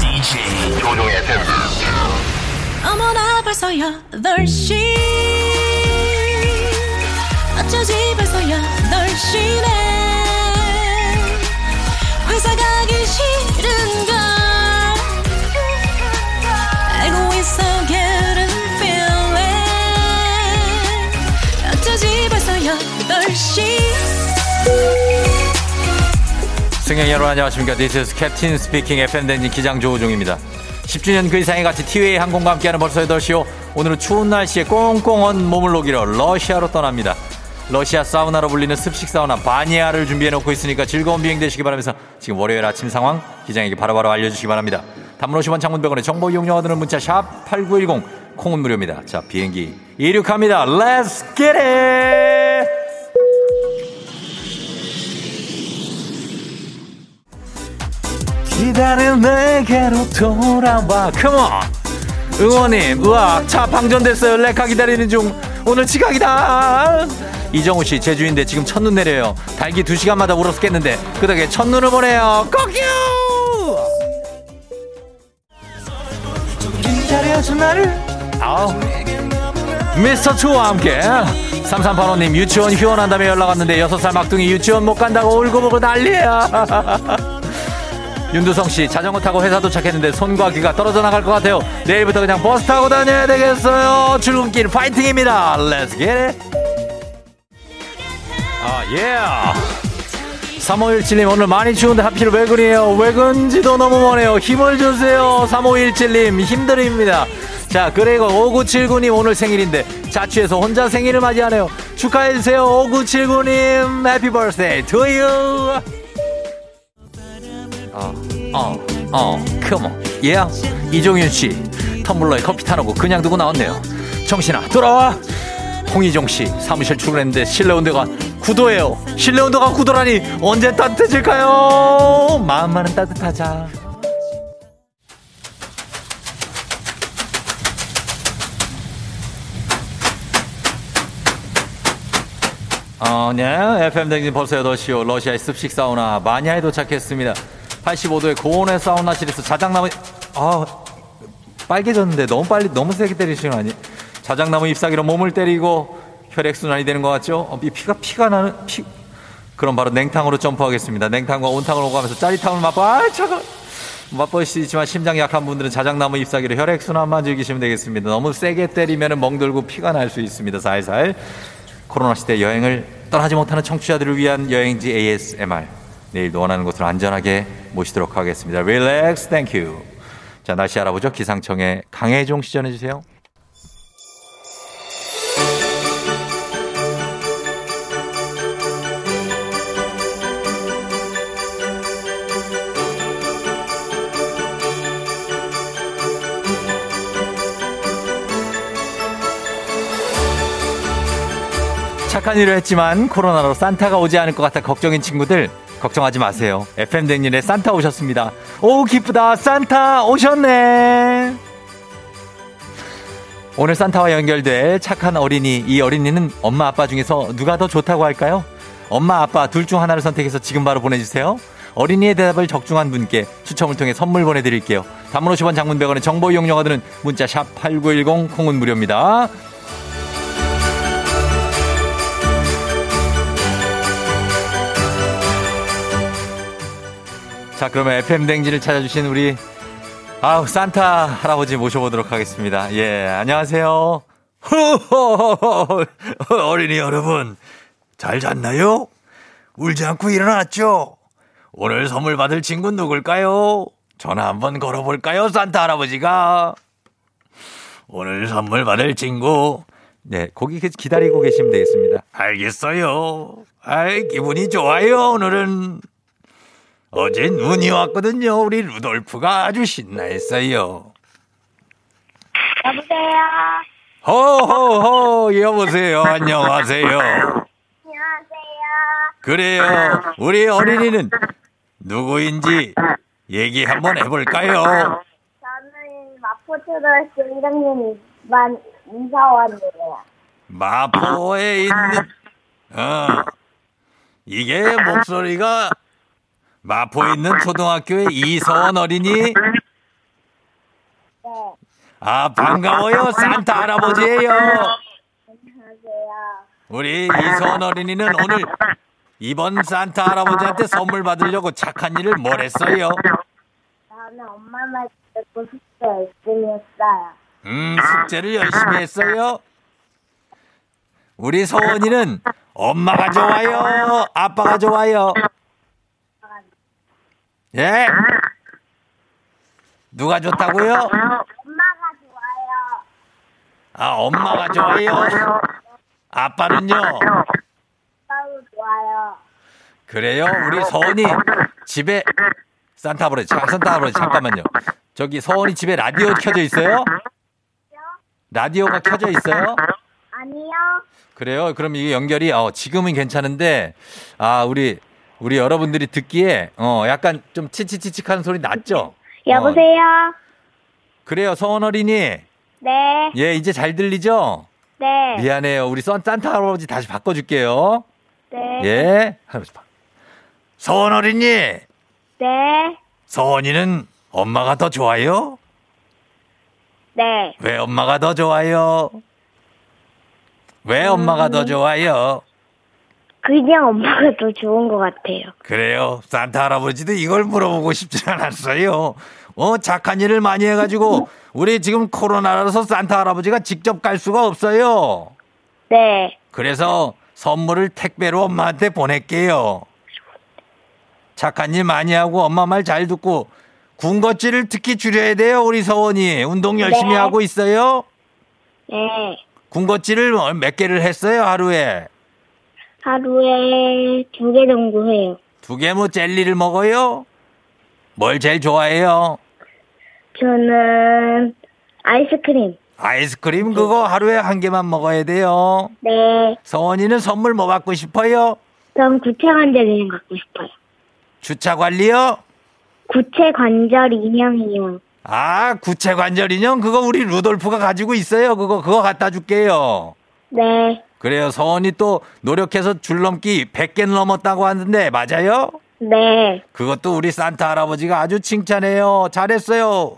DJ 조종의 팬. 어머나 벌써 8시 어쩌지 벌써 8시네 회사 가 승객 여러분 안녕하십니까. This is Captain Speaking FM 댕진 기장 조우종입니다. 10주년 그 이상의 같이 티웨이 항공과 함께하는 벌써 8시요. 오늘은 추운 날씨에 꽁꽁언 몸을 녹이러 러시아로 떠납니다. 러시아 사우나로 불리는 습식 사우나 바니아를 준비해 놓고 있으니까 즐거운 비행 되시기 바라면서 지금 월요일 아침 상황 기장에게 바로바로 알려주시기 바랍니다. 단문 50원 장문병원의 정보 이용료가 드는 문자 샵 8910 콩은 무료입니다. 자 비행기 이륙합니다. Let's get it! 기다린 내게로 돌아와. 컴온 응원님 우와 차 방전됐어요. 레카 기다리는 중. 오늘 지각이다. 이정우씨 제주인데 지금 첫눈 내려요. 달기 2시간마다 울어서 깼는데. 그 덕에 첫눈을 보내요. 나를. 아우. 미스터 투와 함께. 3385님 유치원 휴원한다며 연락 왔는데 6살 막둥이 유치원 못 간다고 울고불고 난리야 윤두성 씨 자전거 타고 회사 도착했는데 손과 귀가 떨어져 나갈 것 같아요. 내일부터 그냥 버스 타고 다녀야 되겠어요. 출근길 파이팅입니다. Let's get it. 아 예. 3517님 오늘 많이 추운데 하필? 왜 그런지도 너무 머네요. 힘을 주세요. 3517님 힘 드립니다. 자 그리고 5979님 오늘 생일인데 자취해서 혼자 생일을 맞이하네요. 축하해주세요. 5979님 happy birthday you. 어, 어, 어, 컴온. 예. 이종윤 씨, 텀블러에 커피 타놓고 그냥 두고 나왔네요. 정신아, 돌아와! 홍희종 씨, 사무실 출근했는데 실내 온도가 9도예요. 실내 온도가 9도라니 언제 따뜻해질까요? 마음만은 따뜻하자. 어, 네. FM 댕진 벌써 8시요. 러시아의 습식 사우나 마니아에 도착했습니다. 85도의 고온의 사우나 실에서 자작나무, 아, 빨개졌는데 너무 빨리, 너무 세게 때리시는 거 아니? 자작나무 잎사귀로 몸을 때리고 혈액 순환이 되는 것 같죠? 어, 이 피가, 피가 나는, 피, 그럼 바로 냉탕으로 점프하겠습니다. 냉탕과 온탕을 오가면서 짜릿함을 맛보, 아, 차가 맛볼 수 있지만 심장이 약한 분들은 자작나무 잎사귀로 혈액 순환만 즐기시면 되겠습니다. 너무 세게 때리면 멍들고 피가 날 수 있습니다. 살살. 코로나 시대 여행을 떠나지 못하는 청취자들을 위한 여행지 ASMR. 내일도 원하는 곳으로 안전하게 모시도록 하겠습니다. Relax thank you. 자, 날씨 알아보죠. 기상청의 강혜종 씨 전해 주세요. 착한 일을 했지만 코로나로 산타가 오지 않을 것 같아 걱정인 친구들 걱정하지 마세요. FM 댕진에 산타 오셨습니다. 오 기쁘다 산타 오셨네. 오늘 산타와 연결될 착한 어린이 이 어린이는 엄마 아빠 중에서 누가 더 좋다고 할까요? 엄마 아빠 둘 중 하나를 선택해서 지금 바로 보내주세요. 어린이의 대답을 적중한 분께 추첨을 통해 선물 보내드릴게요. 단문 50원 장문 100원의 정보 이용료가 드는 문자 샵 8910 콩은 무료입니다. 자, 그러면 FM 댕지를 찾아주신 우리 아우 산타 할아버지 모셔보도록 하겠습니다. 예, 안녕하세요. 어린이 여러분, 잘 잤나요? 울지 않고 일어났죠? 오늘 선물 받을 친구 누굴까요? 전화 한번 걸어볼까요, 산타 할아버지가? 오늘 선물 받을 친구. 네, 거기 기다리고 계시면 되겠습니다. 알겠어요. 아이, 기분이 좋아요, 오늘은. 어제 눈이 왔거든요. 우리 루돌프가 아주 신나했어요. 여보세요. 호호호 여보세요. 안녕하세요. 안녕하세요. 그래요. 우리 어린이는 누구인지 얘기 한번 해볼까요? 저는 마포초등학교 1학년 만 이사원이에요. 마포에 있는 어 이게 목소리가 마포에 있는 초등학교의 이서원 어린이 네. 아 반가워요 산타 할아버지예요 안녕하세요. 우리 이선 어린이는 오늘 이번 산타 할아버지한테 선물 받으려고 착한 일을 뭘 했어요? 저는 엄마 말 듣고 숙제 열심히 했어요. 음, 숙제를 열심히 했어요? 우리 서원이는 엄마가 좋아요? 아빠가 좋아요? 예? 누가 좋다고요? 엄마가 좋아요. 아, 엄마가 좋아요? 아빠는요? 아빠도 좋아요. 그래요? 우리 서원이 집에 산타 아버지, 자, 산타 아버지 잠깐만요. 저기 서원이 집에 라디오 켜져 있어요? 라디오가 켜져 있어요? 아니요. 그래요? 그럼 이게 연결이 어, 지금은 괜찮은데 아 우리 우리 여러분들이 듣기에 어 약간 좀 치치치칙하는 소리 났죠? 여보세요? 어, 그래요, 서원 어린이. 네. 예, 이제 잘 들리죠? 네. 미안해요. 우리 선 산타 할아버지 다시 바꿔줄게요. 네. 예. 할아버지 봐. 서원 어린이. 네. 서원이는 엄마가 더 좋아요? 네. 왜 엄마가 더 좋아요? 왜 엄마가 더 좋아요? 그냥 엄마가 더 좋은 것 같아요. 그래요. 산타 할아버지도 이걸 물어보고 싶지 않았어요. 어, 착한 일을 많이 해가지고, 우리 지금 코로나라서 산타 할아버지가 직접 갈 수가 없어요. 네. 그래서 선물을 택배로 엄마한테 보낼게요. 착한 일 많이 하고 엄마 말 잘 듣고, 군것질을 특히 줄여야 돼요, 우리 서원이. 운동 열심히 네. 하고 있어요? 네. 군것질을 몇 개를 했어요, 하루에? 하루에 두 개 정도 해요. 두개뭐 젤리를 먹어요? 뭘 제일 좋아해요? 저는 아이스크림. 아이스크림 그거 하루에 한 개만 먹어야 돼요. 네. 서원이는 선물 뭐 받고 싶어요? 전 구체 관절 인형 갖고 싶어요. 주차 관리요? 구체 관절 인형이요. 아, 구체 관절 인형 그거 우리 루돌프가 가지고 있어요. 그거 그거 갖다 줄게요. 네. 그래요. 서원이 또 노력해서 줄넘기 100개 넘었다고 하는데 맞아요? 네. 그것도 우리 산타 할아버지가 아주 칭찬해요. 잘했어요.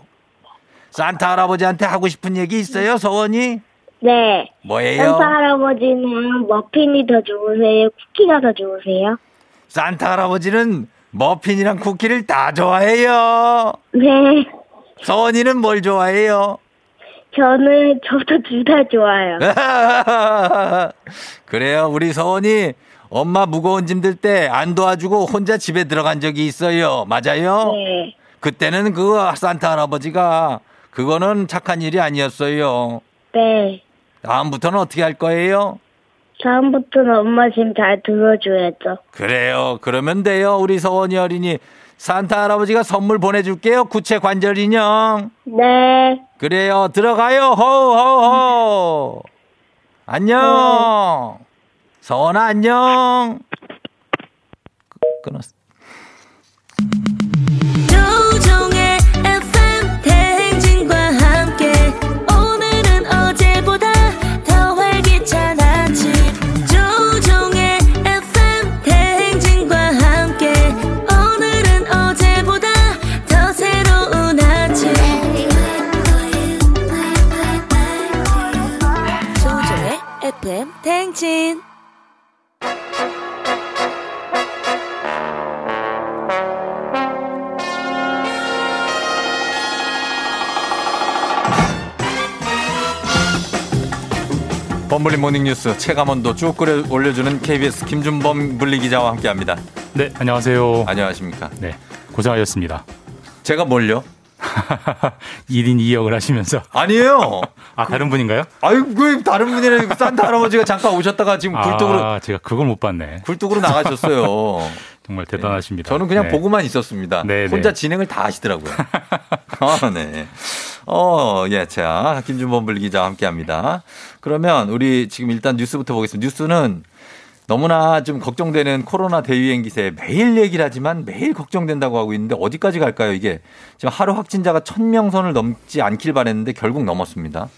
산타 할아버지한테 하고 싶은 얘기 있어요, 서원이? 네. 뭐예요? 산타 할아버지는 머핀이 더 좋으세요? 쿠키가 더 좋으세요? 산타 할아버지는 머핀이랑 쿠키를 다 좋아해요. 네. 서원이는 뭘 좋아해요? 저는 저도 둘 다 좋아요. 그래요. 우리 서원이 엄마 무거운 짐 들 때 안 도와주고 혼자 집에 들어간 적이 있어요. 맞아요? 네. 그때는 그거 산타 할아버지가 그거는 착한 일이 아니었어요. 네. 다음부터는 어떻게 할 거예요? 다음부터는 엄마 짐 잘 들어줘야죠. 그래요. 그러면 돼요. 우리 서원이 어린이. 산타 할아버지가 선물 보내줄게요. 구체 관절 인형. 네. 그래요. 들어가요. 호호호. 안녕. 서원아 안녕. 끄- 끊었어. 범블리 모닝뉴스 체감온도 쭉 끌어 올려주는 KBS 김준범 분리 기자와 함께합니다. 네, 안녕하세요. 안녕하십니까? 네, 고생하셨습니다. 제가 뭘요? 1인 2역을 하시면서. 아니에요. 아, 다른 분인가요? 아유, 그 다른 분이라 산타 할아버지가 잠깐 오셨다가 지금 굴뚝으로 아, 제가 그걸 못 봤네. 굴뚝으로 나가셨어요. 정말 대단하십니다. 저는 그냥 네. 보고만 있었습니다. 네, 혼자 네. 진행을 다 하시더라고요. 아, 네. 어, 예, 자, 김준범 불 기자와 함께 합니다. 그러면 우리 지금 일단 뉴스부터 보겠습니다. 뉴스는 너무나 좀 걱정되는 코로나 대유행 기세 매일 얘기를 하지만 매일 걱정된다고 하고 있는데 어디까지 갈까요, 이게? 지금 하루 확진자가 1000명 선을 넘지 않길 바랬는데 결국 넘었습니다.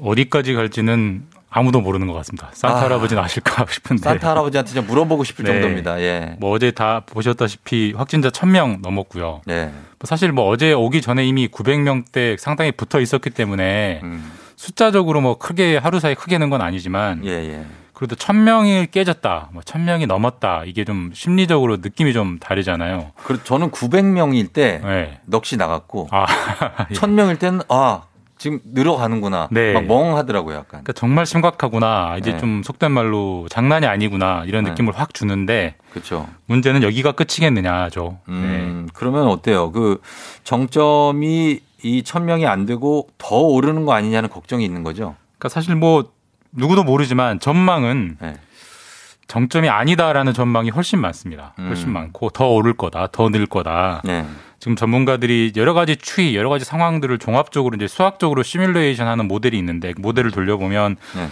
어디까지 갈지는 아무도 모르는 것 같습니다. 산타 아. 할아버지는 아실까 싶은데. 산타 할아버지한테 좀 물어보고 싶을 네. 정도입니다. 예. 뭐 어제 다 보셨다시피 확진자 1000명 넘었고요. 네. 뭐 사실 뭐 어제 오기 전에 이미 900명대 상당히 붙어 있었기 때문에 음. 숫자적으로 뭐 크게 하루 사이 크게 는 건 아니지만 예, 예. 그래도 천 명이 깨졌다, 뭐천 명이 넘었다 이게 좀 심리적으로 느낌이 좀 다르잖아요. 그 저는 900명일 때 네. 넋이 나갔고 아, 1000명일 때는 아 지금 늘어가는구나. 네. 막 멍하더라고요, 약간. 그러니까 정말 심각하구나. 이제 네. 좀 속된 말로 장난이 아니구나 이런 네. 느낌을 확 주는데 그렇죠. 문제는 여기가 끝이겠느냐죠. 네. 음, 그러면 어때요? 그 정점이 이 1000명이 안 되고 더 오르는 거 아니냐는 걱정이 있는 거죠. 그러니까 사실 뭐 누구도 모르지만 전망은 네. 정점이 아니다라는 전망이 훨씬 많습니다. 훨씬 음. 많고 더 오를 거다, 더 늘 거다. 네. 지금 전문가들이 여러 가지 추이, 여러 가지 상황들을 종합적으로 이제 수학적으로 시뮬레이션 하는 모델이 있는데 그 모델을 돌려보면 네.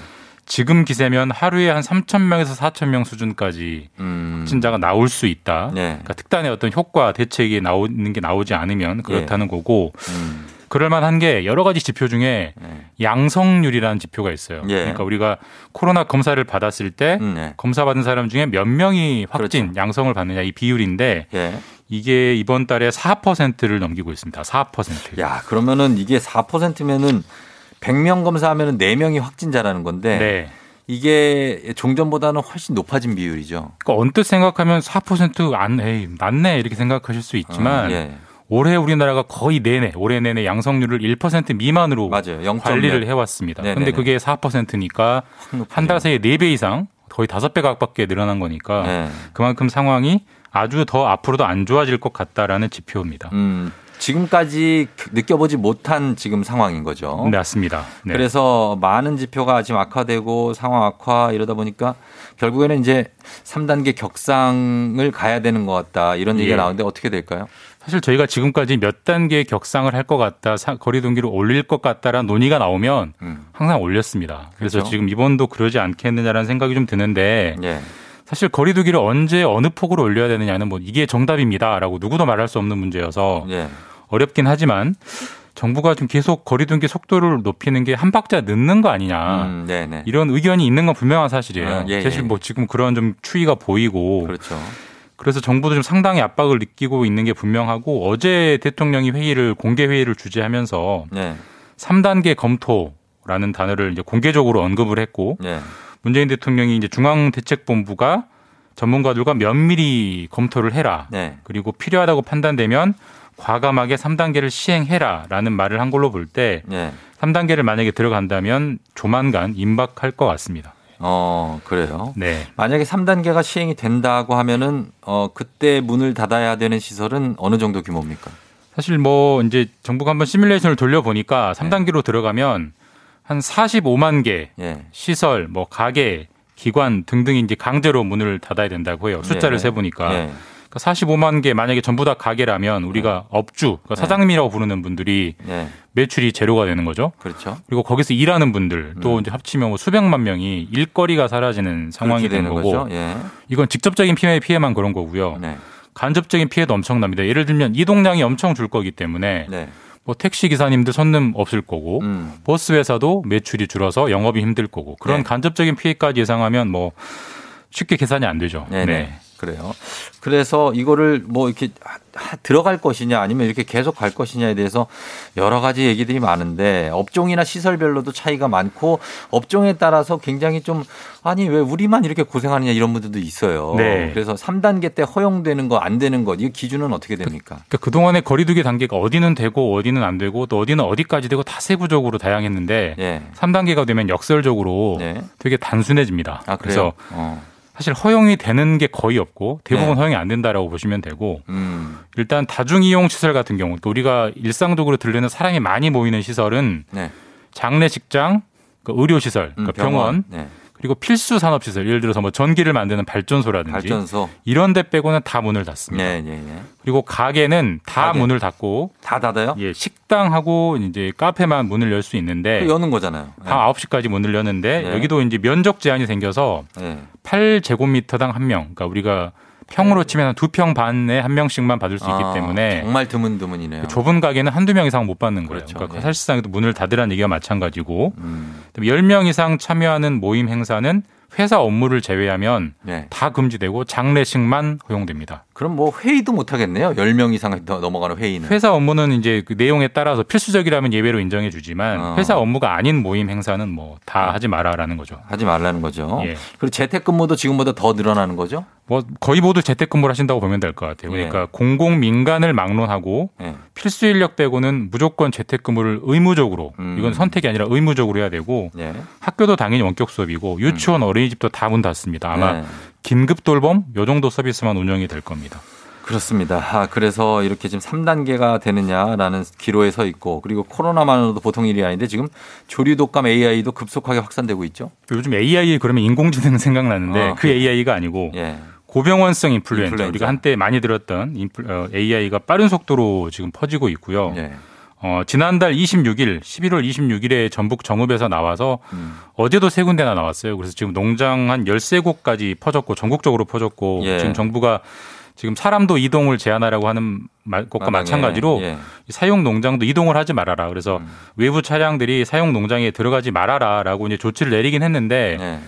지금 기세면 하루에 한 3천 명에서 4천 명 수준까지 음. 확진자가 나올 수 있다. 네. 그러니까 특단의 어떤 효과 대책이 나오는 게 나오지 않으면 그렇다는 거고 음. 그럴 만한 게 여러 가지 지표 중에 네. 양성률이라는 지표가 있어요. 예. 그러니까 우리가 코로나 검사를 받았을 때 음, 네. 검사 받은 사람 중에 몇 명이 확진 양성을 받느냐 이 비율인데 예. 이게 이번 달에 4%를 넘기고 있습니다. 4%. 야, 그러면은 이게 4%면은 100명 검사하면은 4명이 확진자라는 건데 네. 이게 종전보다는 훨씬 높아진 비율이죠. 그러니까 언뜻 생각하면 4%안 에이, 낮네 이렇게 생각하실 수 있지만 어, 예. 올해 우리나라가 거의 내내 올해 내내 양성률을 1% 미만으로 맞아요. 0.몇. 관리를 해왔습니다. 네네네. 근데 그게 4%니까 한 달 사이에 4배 이상 거의 5배 가깝게 늘어난 거니까 네. 그만큼 상황이 아주 더 앞으로도 안 좋아질 것 같다라는 지표입니다. 음, 지금까지 느껴보지 못한 지금 상황인 거죠. 네, 맞습니다. 네. 그래서 많은 지표가 지금 악화되고 상황 악화 이러다 보니까 결국에는 이제 3단계 격상을 가야 되는 것 같다 이런 얘기가 예. 나오는데 어떻게 될까요? 사실 저희가 지금까지 몇 단계 격상을 할 것 같다, 사- 거리 두기를 올릴 것 같다라는 논의가 나오면 음. 항상 올렸습니다. 그래서 그렇죠. 지금 이번도 그러지 않겠느냐라는 생각이 좀 드는데 예. 사실 거리 두기를 언제 어느 폭으로 올려야 되느냐는 뭐 이게 정답입니다라고 누구도 말할 수 없는 문제여서 예. 어렵긴 하지만 정부가 좀 계속 거리 두기 속도를 높이는 게 한 박자 늦는 거 아니냐. 음. 이런 의견이 있는 건 분명한 사실이에요. 아, 예, 사실 예. 뭐 지금 그런 좀 추이가 보이고 그렇죠. 그래서 정부도 좀 상당히 압박을 느끼고 있는 게 분명하고 어제 대통령이 회의를 공개 회의를 주재하면서 네. 3단계 검토라는 단어를 이제 공개적으로 언급을 했고 네. 문재인 대통령이 이제 중앙대책본부가 전문가들과 면밀히 검토를 해라. 네. 그리고 필요하다고 판단되면 과감하게 3단계를 시행해라라는 말을 한 걸로 볼때 네. 3단계를 만약에 들어간다면 조만간 임박할 것 같습니다. 어, 그래요. 네. 만약에 3단계가 시행이 된다고 하면은 어, 그때 문을 닫아야 되는 시설은 어느 정도 규모입니까? 사실 뭐 이제 정부가 한번 시뮬레이션을 돌려보니까 3단계로 들어가면 한 45만 개 예. 시설, 뭐 가게, 기관 등등이 이제 강제로 문을 닫아야 된다고 해요. 숫자를 네. 세보니까. 예. 그러니까 45만 개 만약에 전부 다 가게라면 우리가 업주, 그러니까 네. 사장님이라고 부르는 분들이 예. 매출이 제로가 되는 거죠. 그렇죠. 그리고 거기서 일하는 분들 또 음. 이제 합치면 뭐 수백만 명이 일거리가 사라지는 상황이 되는 거고. 예. 이건 직접적인 피해 피해만 그런 거고요. 네. 간접적인 피해도 엄청납니다. 예를 들면 이동량이 엄청 줄 거기 때문에 네. 뭐 택시 기사님들 손님 없을 거고 음. 버스 회사도 매출이 줄어서 영업이 힘들 거고 그런 네. 간접적인 피해까지 예상하면 뭐 쉽게 계산이 안 되죠. 네네. 그래요. 그래서 이거를 뭐 이렇게 들어갈 것이냐 아니면 이렇게 계속 갈 것이냐에 대해서 여러 가지 얘기들이 많은데 업종이나 시설별로도 차이가 많고 업종에 따라서 굉장히 좀 아니 왜 우리만 이렇게 고생하느냐 이런 분들도 있어요. 네. 그래서 3단계 때 허용되는 거 안 되는 것이 기준은 어떻게 됩니까? 그러니까 그동안의 거리두기 단계가 어디는 되고 어디는 안 되고 또 어디는 어디까지 되고 다 세부적으로 다양했는데 예. 3단계가 되면 역설적으로 네. 되게 단순해집니다. 아, 그래서 어. 사실 허용이 되는 게 거의 없고 대부분 네. 허용이 안 된다라고 보시면 되고 음. 일단 다중이용 시설 같은 경우 그러니까 우리가 일상적으로 들르는 사람이 많이 모이는 시설은 네. 장례 식장, 그 의료시설, 음, 그러니까 병원, 네. 그리고 필수 산업 시설 예를 들어서 뭐 전기를 만드는 발전소라든지 발전소. 이런 데 빼고는 다 문을 닫습니다. 네, 네, 네. 그리고 가게는 다 가게. 문을 닫고 다 닫아요? 예, 식당하고 이제 카페만 문을 열 수 있는데 또 여는 거잖아요. 밤 9시까지 문을 여는데 네. 여기도 이제 면적 제한이 생겨서 네. 8제곱미터당 한 명. 그러니까 우리가 평으로 치면 두 평 반에 한 명씩만 받을 수 있기 아, 때문에 정말 드문드문이네요. 좁은 가게는 한두 명 이상 못 받는 거예요. 그렇죠. 그러니까 네. 사실상 문을 닫으라는 얘기가 마찬가지고 음. 10명 이상 참여하는 모임 행사는 회사 업무를 제외하면 네. 다 금지되고 장례식만 허용됩니다. 그럼 뭐 회의도 못 하겠네요. 10명 이상 더 넘어가는 회의는. 회사 업무는 이제 그 내용에 따라서 필수적이라면 예외로 인정해 주지만 어. 회사 업무가 아닌 모임 행사는 뭐 다 하지 마라라는 거죠. 하지 말라는 거죠. 예. 그리고 재택근무도 지금보다 더 늘어나는 거죠? 뭐 거의 모두 재택근무를 하신다고 보면 될 것 같아요. 그러니까 공공 민간을 막론하고 예. 필수 인력 빼고는 무조건 재택근무를 의무적으로 이건 선택이 아니라 의무적으로 해야 되고 예. 학교도 당연히 원격 수업이고 유치원 어린이집도 다 문 닫습니다. 아마 네. 긴급 돌봄 요 정도 서비스만 운영이 될 겁니다. 그렇습니다. 아, 그래서 이렇게 지금 3단계가 되느냐라는 기로에 서 있고 그리고 코로나만으로도 보통 일이 아닌데 지금 조류 독감 AI도 급속하게 확산되고 있죠. 요즘 AI 그러면 인공지능 생각나는데 어, 그 AI가 아니고 예. 고병원성 인플루엔자, 인플루엔자. 우리가 한때 많이 들었던 인플- 어, AI가 빠른 속도로 지금 퍼지고 있고요. 예. 어, 지난달 26일, 11월 26일에 전북 정읍에서 나와서 음. 어제도 세 군데나 나왔어요. 그래서 지금 농장 한 13곳까지 퍼졌고 전국적으로 퍼졌고 예. 지금 정부가 지금 사람도 이동을 제한하라고 하는 말- 것과 마찬가지로 예. 음. 사용 농장도 이동을 하지 말아라. 그래서 외부 차량들이 사용 농장에 들어가지 말아라라고 이제 조치를 내리긴 했는데 예.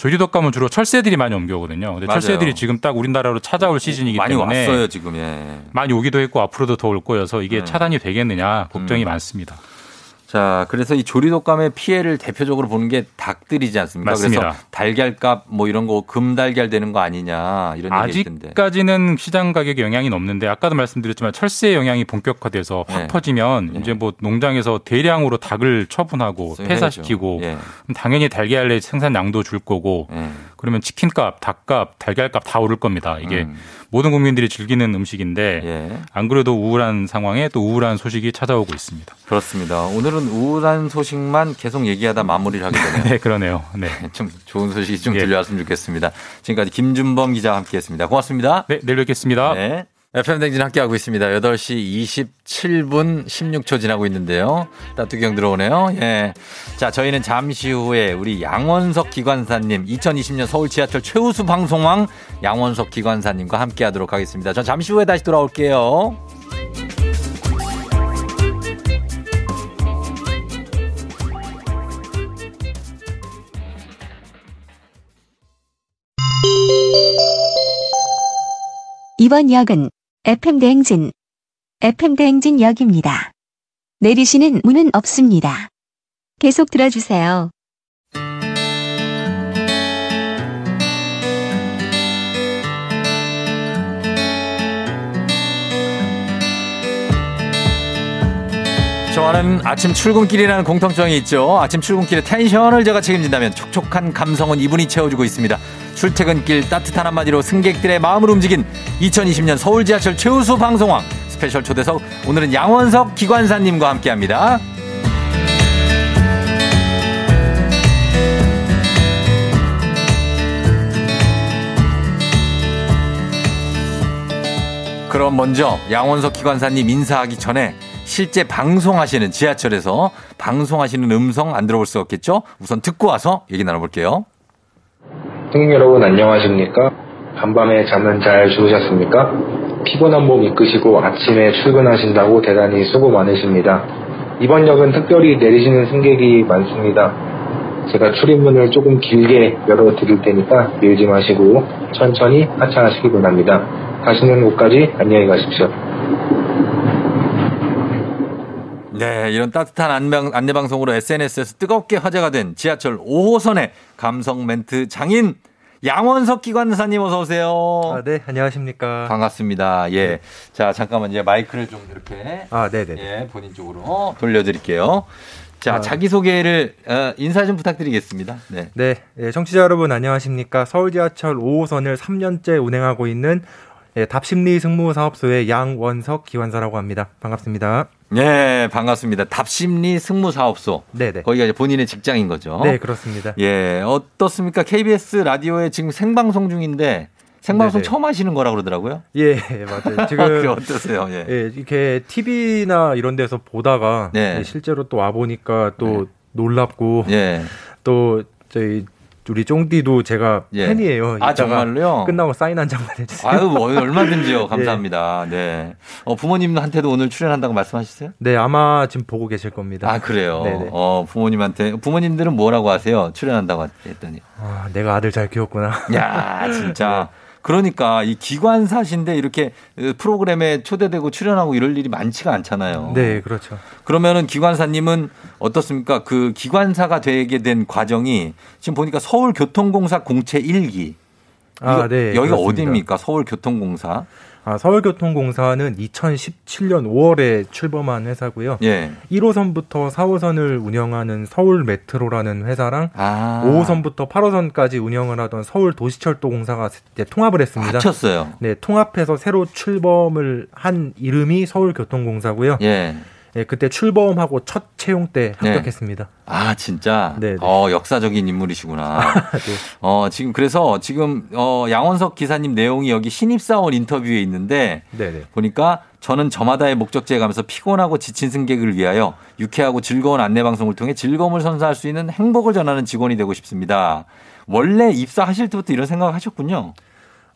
조류독감은 주로 철새들이 많이 옮겨오거든요. 근데 맞아요. 철새들이 지금 딱 우리나라로 찾아올 시즌이기 많이 때문에 왔어요 지금. 예. 많이 오기도 했고 앞으로도 더 올 거여서 이게 네. 차단이 되겠느냐 걱정이 음. 많습니다. 자, 그래서 이 조류독감의 피해를 대표적으로 보는 게 닭들이지 않습니까? 맞습니다. 그래서 달걀값 뭐 이런 거 금달걀 되는 거 아니냐 이런 얘기 있던데. 아직까지는 시장 가격에 영향이 없는데 아까도 말씀드렸지만 철새 영향이 본격화돼서 확 네. 퍼지면 이제 뭐 농장에서 대량으로 닭을 처분하고. 폐사시키고 예. 그럼 당연히 달걀의 생산량도 줄 거고 예. 그러면 치킨값, 닭값, 달걀값 다 오를 겁니다. 이게 음. 모든 국민들이 즐기는 음식인데 예. 안 그래도 우울한 상황에 또 우울한 소식이 찾아오고 있습니다. 그렇습니다. 오늘은 우울한 소식만 계속 얘기하다 마무리를 하게 되네요. 네, 그러네요. 네. 좀 좋은 소식이 좀 예. 들려왔으면 좋겠습니다. 지금까지 김준범 기자와 함께했습니다. 고맙습니다. 네, 내일 뵙겠습니다. 네. FM 댕진 함께하고 있습니다. 8시 27분 16초 지나고 있는데요. 따뚜경 들어오네요. 예. 자, 저희는 잠시 후에 우리 양원석 기관사님, 2020년 서울 지하철 최우수 방송왕 양원석 기관사님과 함께 하도록 하겠습니다. 전 잠시 후에 다시 돌아올게요. 이번 역은 FM 대행진, FM 대행진 역입니다. 내리시는 문은 없습니다. 계속 들어주세요. 저와는 아침 출근길이라는 공통점이 있죠. 아침 출근길의 텐션을 제가 책임진다면 촉촉한 감성은 이분이 채워주고 있습니다. 출퇴근길 따뜻한 한마디로 승객들의 마음을 움직인 2020년 서울 지하철 최우수 방송왕 스페셜 초대석 오늘은 양원석 기관사님과 함께합니다. 그럼 먼저 양원석 기관사님 인사하기 전에 실제 방송하시는 지하철에서 방송하시는 음성 안 들어볼 수 없겠죠? 우선 듣고 와서 얘기 나눠볼게요. 승객 여러분 안녕하십니까? 간밤에 잠은 잘 주무셨습니까? 피곤한 몸 이끄시고 아침에 출근하신다고 대단히 수고 많으십니다. 이번 역은 특별히 내리시는 승객이 많습니다. 제가 출입문을 조금 길게 열어드릴 테니까 밀지 마시고 천천히 하차하시기 바랍니다. 가시는 곳까지 안녕히 가십시오. 네, 이런 따뜻한 안방, 안내방송으로 SNS에서 뜨겁게 화제가 된 지하철 5호선의 감성 멘트 장인 양원석 기관사님 어서 오세요. 아, 네, 안녕하십니까. 반갑습니다. 예. 자, 잠깐만 이제 마이크를 좀 이렇게 아, 네 네. 예, 본인 쪽으로 돌려 드릴게요. 자, 아. 자기 소개를 어, 인사 좀 부탁드리겠습니다. 네. 네, 예, 청취자 여러분 안녕하십니까. 서울 지하철 5호선을 3년째 운행하고 있는 예, 답심리 승무사업소의 양원석 기관사라고 합니다. 반갑습니다. 네, 반갑습니다. 답심리 승무사업소. 네네. 거기가 이제 본인의 직장인 거죠. 네, 그렇습니다. 예, 어떻습니까? KBS 라디오에 지금 생방송 중인데 생방송 네네. 처음 하시는 거라 그러더라고요. 예, 맞아요. 지금 어떠세요? 예. 예, 이렇게 TV나 이런 데서 보다가 네. 예, 실제로 또 와 보니까 또 놀랍고 예. 또 저희 우리 쫑디도 제가 예. 팬이에요. 아, 정말로요? 끝나고 사인 한 장만 해주세요. 아유, 뭐, 얼마든지요. 감사합니다. 네. 어, 부모님한테도 오늘 출연한다고 말씀하셨어요? 네, 아마 지금 보고 계실 겁니다. 아, 그래요? 네네. 어, 부모님한테, 부모님들은 뭐라고 하세요? 출연한다고 했더니. 아, 내가 아들 잘 키웠구나. 야, 진짜. 그러니까 이 기관사신데 이렇게 프로그램에 초대되고 출연하고 이럴 일이 많지가 않잖아요. 네, 그렇죠. 그러면은 기관사님은 어떻습니까? 그 기관사가 되게 된 과정이 지금 보니까 서울교통공사 공채 1기. 아, 네, 여기가 그렇습니다. 어디입니까? 서울교통공사. 아, 서울교통공사는 2017년 5월에 출범한 회사고요. 예. 1호선부터 4호선을 운영하는 서울 메트로라는 회사랑 아. 5호선부터 8호선까지 운영을 하던 서울 도시철도공사가 이제 통합을 했습니다. 합쳤어요. 네, 통합해서 새로 출범을 한 이름이 서울교통공사고요. 예. 예, 그때 출범하고 첫 채용 때 네. 합격했습니다. 아, 진짜? 네, 네. 어, 역사적인 인물이시구나. 어, 지금 그래서 지금 어, 양원석 기사님 내용이 여기 신입사원 인터뷰에 있는데 네, 네. 보니까 저는 저마다의 목적지에 가면서 피곤하고 지친 승객을 위하여 유쾌하고 즐거운 안내 방송을 통해 즐거움을 선사할 수 있는 행복을 전하는 직원이 되고 싶습니다. 원래 입사하실 때부터 이런 생각을 하셨군요.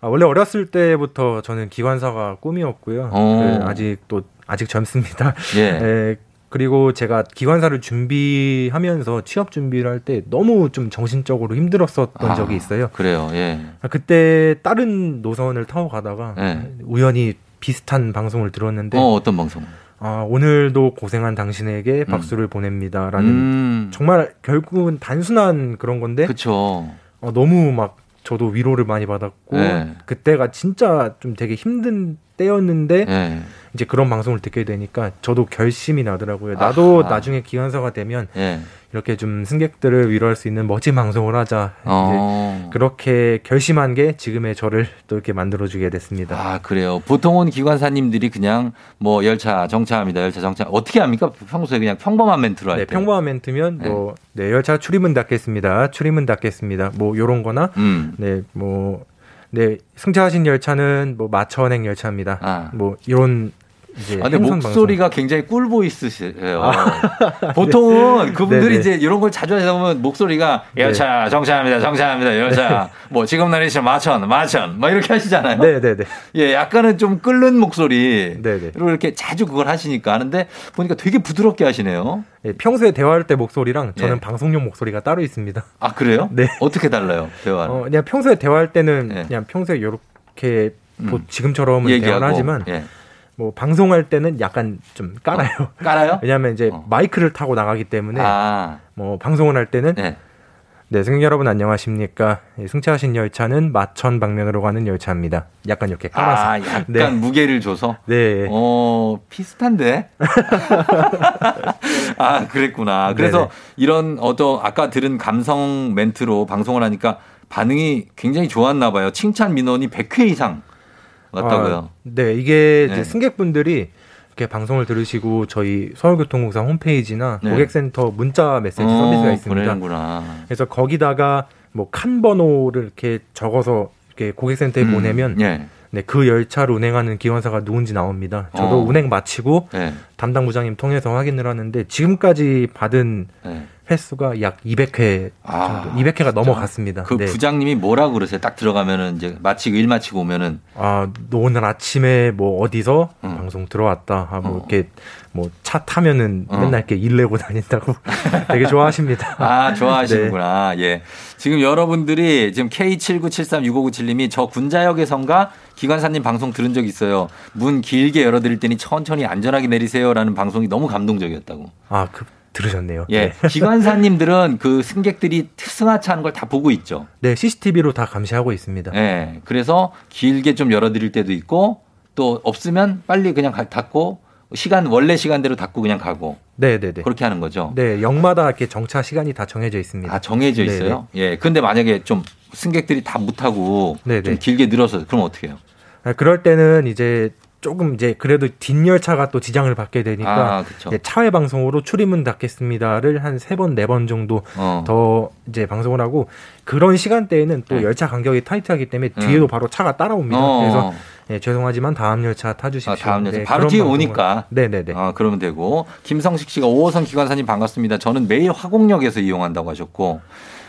아, 원래 어렸을 때부터 저는 기관사가 꿈이었고요. 어. 네, 아직 또 아직 젊습니다. 예. 예, 그리고 제가 기관사를 준비하면서 취업 준비를 할 때 너무 좀 정신적으로 힘들었었던 아, 적이 있어요. 그래요. 예. 아, 그때 다른 노선을 타고 가다가 예. 우연히 비슷한 방송을 들었는데 어, 어떤 방송? 아, 오늘도 고생한 당신에게 박수를 보냅니다라는 음. 정말 결국은 단순한 그런 건데 그렇죠. 어, 너무 막 저도 위로를 많이 받았고 네. 그때가 진짜 좀 되게 힘든 때였는데 예. 이제 그런 방송을 듣게 되니까 저도 결심이 나더라고요. 나도 아하. 나중에 기관사가 되면 예. 이렇게 좀 승객들을 위로할 수 있는 멋진 방송을 하자. 어. 그렇게 결심한 게 지금의 저를 또 이렇게 만들어주게 됐습니다. 아, 그래요. 보통은 기관사님들이 그냥 뭐 열차 정차합니다. 열차 정차. 어떻게 합니까? 평소에 그냥 평범한 멘트로 할 네, 때. 평범한 멘트면 뭐 네, 열차 출입문 닫겠습니다. 출입문 닫겠습니다. 뭐 요런 거나 음. 네, 뭐 네, 승차하신 열차는 뭐 마천행 열차입니다. 아. 뭐 이런 이제 아, 근데 목소리가 굉장히 꿀 보이스세요. 보통은 그분들이 네네. 이제 이런 걸 자주 하다 보면 목소리가 열차 정차합니다. 정차합니다. 열차. 뭐 지금 내리시면 마천, 마천. 막 이렇게 하시잖아요. 네, 네, 네. 예, 약간은 좀 끓는 목소리. 네, 네. 로 이렇게 자주 그걸 하시니까 하는데 보니까 되게 부드럽게 하시네요. 예, 평소에 대화할 때 목소리랑 저는 예. 방송용 목소리가 따로 있습니다. 아, 그래요? 네. 어떻게 달라요? 대화는. 어, 그냥 평소에 대화할 때는 그냥 평소에 이렇게 뭐 지금처럼은 예. 음. 얘기하고. 대화를 하지만 예. 뭐 방송할 때는 약간 좀 깔아요. 깔아요? 왜냐하면 이제 마이크를 타고 나가기 때문에 아. 뭐 방송을 할 때는 네. 네, 승객 여러분 안녕하십니까? 예, 승차하신 열차는 마천 방면으로 가는 열차입니다. 약간 이렇게 깔아서. 아, 약간 네. 무게를 줘서. 네. 어, 비슷한데? 아, 그랬구나. 그래서 네네. 이런 어떤 아까 들은 감성 멘트로 방송을 하니까 반응이 굉장히 좋았나 봐요. 칭찬 민원이 100회 이상 왔다고요. 아, 네, 이게 이제 네. 승객분들이 이렇게 방송을 들으시고 저희 서울교통공사 홈페이지나 네. 고객센터 문자 메시지 어, 서비스가 있습니다. 보내는구나. 그래서 거기다가 뭐 칸 번호를 이렇게 적어서 이렇게 고객센터에 음, 보내면 예. 네, 그 열차를 운행하는 기관사가 누군지 나옵니다. 저도 어. 운행 마치고 네. 담당 부장님 통해서 확인을 하는데 지금까지 받은 네. 횟수가 약 200회 정도, 200회가 넘어갔습니다. 그 네. 부장님이 뭐라 그러세요? 딱 들어가면은 이제 마치고 일 마치고 오면은 아, 너 오늘 아침에 뭐 어디서 음. 방송 들어왔다. 아, 뭐 이렇게 뭐 차 타면은 어. 맨날 이렇게 일 내고 다닌다고 되게 좋아하십니다. 아, 좋아하시는구나. 네. 예. 지금 여러분들이 지금 K79736597님이 저 군자역에선가 기관사님 방송 들은 적 있어요. 문 길게 열어드릴 테니 천천히 안전하게 내리세요라는 방송이 너무 감동적이었다고. 아, 그 들으셨네요. 예. 네. 기관사님들은 그 승객들이 승하차하는 걸 다 보고 있죠. 네, CCTV로 다 감시하고 있습니다. 예. 그래서 길게 좀 열어드릴 때도 있고 또 없으면 빨리 그냥 가- 닫고 시간 원래 시간대로 닫고 그냥 가고 네, 네, 네. 그렇게 하는 거죠. 네, 역마다 이렇게 정차 시간이 다 정해져 있습니다. 아 정해져 네, 있어요. 예. 근데 만약에 좀 승객들이 다못 타고 네, 좀 네. 길게 늘어서 그럼 어떻게 해요? 아, 그럴 때는 이제 조금 이제 그래도 뒷열차가 또 지장을 받게 되니까 아, 차회 방송으로 출입문 닫겠습니다를 한 세 번네번 정도 어. 더 이제 방송을 하고 그런 시간대에는 또 열차 간격이 타이트하기 때문에 네. 뒤에도 바로 차가 따라옵니다. 어. 그래서 예, 죄송하지만 다음 열차 타주십시오. 아, 다음 여자 네, 바로 뒤에 방송을- 오니까. 네네네. 아, 그러면 되고. 김성식 씨가 5호선 기관사님 반갑습니다. 저는 매일 화곡역에서 이용한다고 하셨고.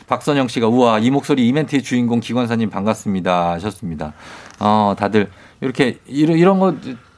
박선영 씨가 우와 이 목소리 이멘트의 주인공 기관사님 반갑습니다 하셨습니다. 어 다들 이렇게 이런 이런 거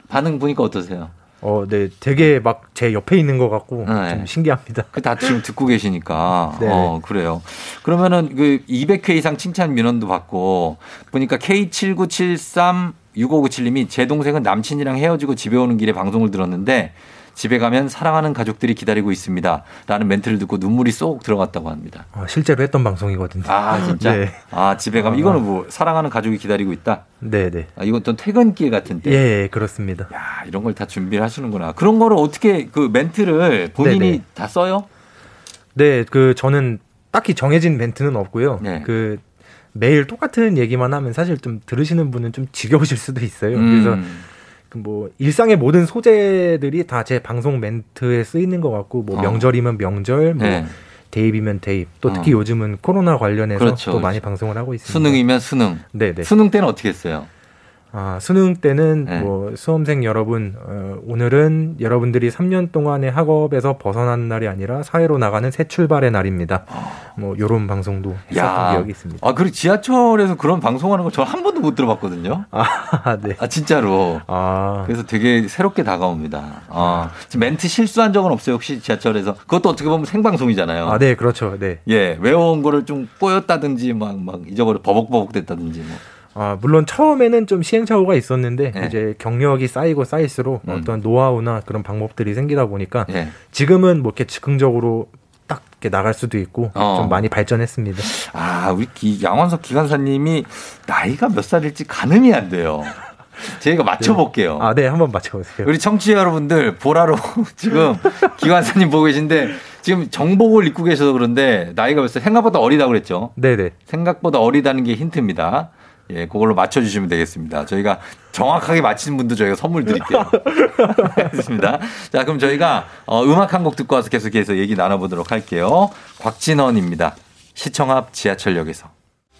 반응 보니까 어떠세요? 어, 네, 되게 막 제 옆에 있는 것 같고 네. 좀 신기합니다. 그 다 지금 듣고 계시니까. 네. 어, 그래요. 그러면은 그 200회 이상 칭찬 민원도 받고 보니까 K7973 6597님이 제 동생은 남친이랑 헤어지고 집에 오는 길에 방송을 들었는데 집에 가면 사랑하는 가족들이 기다리고 있습니다. 라는 멘트를 듣고 눈물이 쏙 들어갔다고 합니다. 어, 실제로 했던 방송이거든요. 아, 진짜? 네. 아, 집에 가면 이거는 뭐 사랑하는 가족이 기다리고 있다? 네, 네. 아, 이건 또 퇴근길 같은데. 예, 예, 그렇습니다. 아, 이런 걸 다 준비를 하시는구나. 그런 거를 어떻게 그 멘트를 본인이 네네. 다 써요? 네, 그 저는 딱히 정해진 멘트는 없고요. 네. 그 매일 똑같은 얘기만 하면 사실 좀 들으시는 분은 좀 지겨우실 수도 있어요. 음. 그래서 그 뭐 일상의 모든 소재들이 다 제 방송 멘트에 쓰이는 것 같고 뭐 어. 명절이면 명절, 뭐 네. 대입이면 대입, 또 특히 어. 요즘은 코로나 관련해서 그렇죠, 또 많이 그렇죠. 방송을 하고 있습니다. 수능이면 수능. 네, 네. 수능 때는 어떻게 했어요? 아, 수능 때는 네. 뭐 수험생 여러분, 어, 오늘은 여러분들이 3년 동안의 학업에서 벗어난 날이 아니라 사회로 나가는 새 출발의 날입니다. 뭐 요런 방송도 했었던 기억이 있습니다. 아, 그리고 지하철에서 그런 방송하는 거 저 한 번도 못 들어봤거든요. 아, 네. 아, 진짜로. 아, 그래서 되게 새롭게 다가옵니다. 아, 멘트 실수한 적은 없어요, 혹시 지하철에서? 그것도 어떻게 보면 생방송이잖아요. 아, 네, 그렇죠. 네. 예, 외워온 거를 좀 꼬였다든지 막, 막 잊어버려 버벅버벅 됐다든지 뭐. 아, 물론 처음에는 좀 시행착오가 있었는데 네. 이제 경력이 쌓이고 쌓일수록 음. 어떤 노하우나 그런 방법들이 생기다 보니까 예. 지금은 뭐 이렇게 즉흥적으로 딱 이렇게 나갈 수도 있고 어. 좀 많이 발전했습니다. 아, 우리 기- 양원석 기관사님이 나이가 몇 살일지 가늠이 안 돼요. 저희가 맞춰볼게요. 아, 네, 한번 맞춰보세요. 우리 청취자 여러분들 보라로 지금 기관사님 보고 계신데 지금 정복을 입고 계셔서 그런데 나이가 몇 살? 생각보다 어리다고 그랬죠? 네네. 생각보다 어리다는 게 힌트입니다. 예, 그걸로 맞춰주시면 되겠습니다. 저희가 정확하게 맞히는 분도 저희가 선물 드릴게요. 알겠습니다. 자, 그럼 저희가 어, 음악 한 곡 듣고 와서 계속해서 얘기 나눠보도록 할게요. 곽진원입니다. 시청 앞 지하철역에서.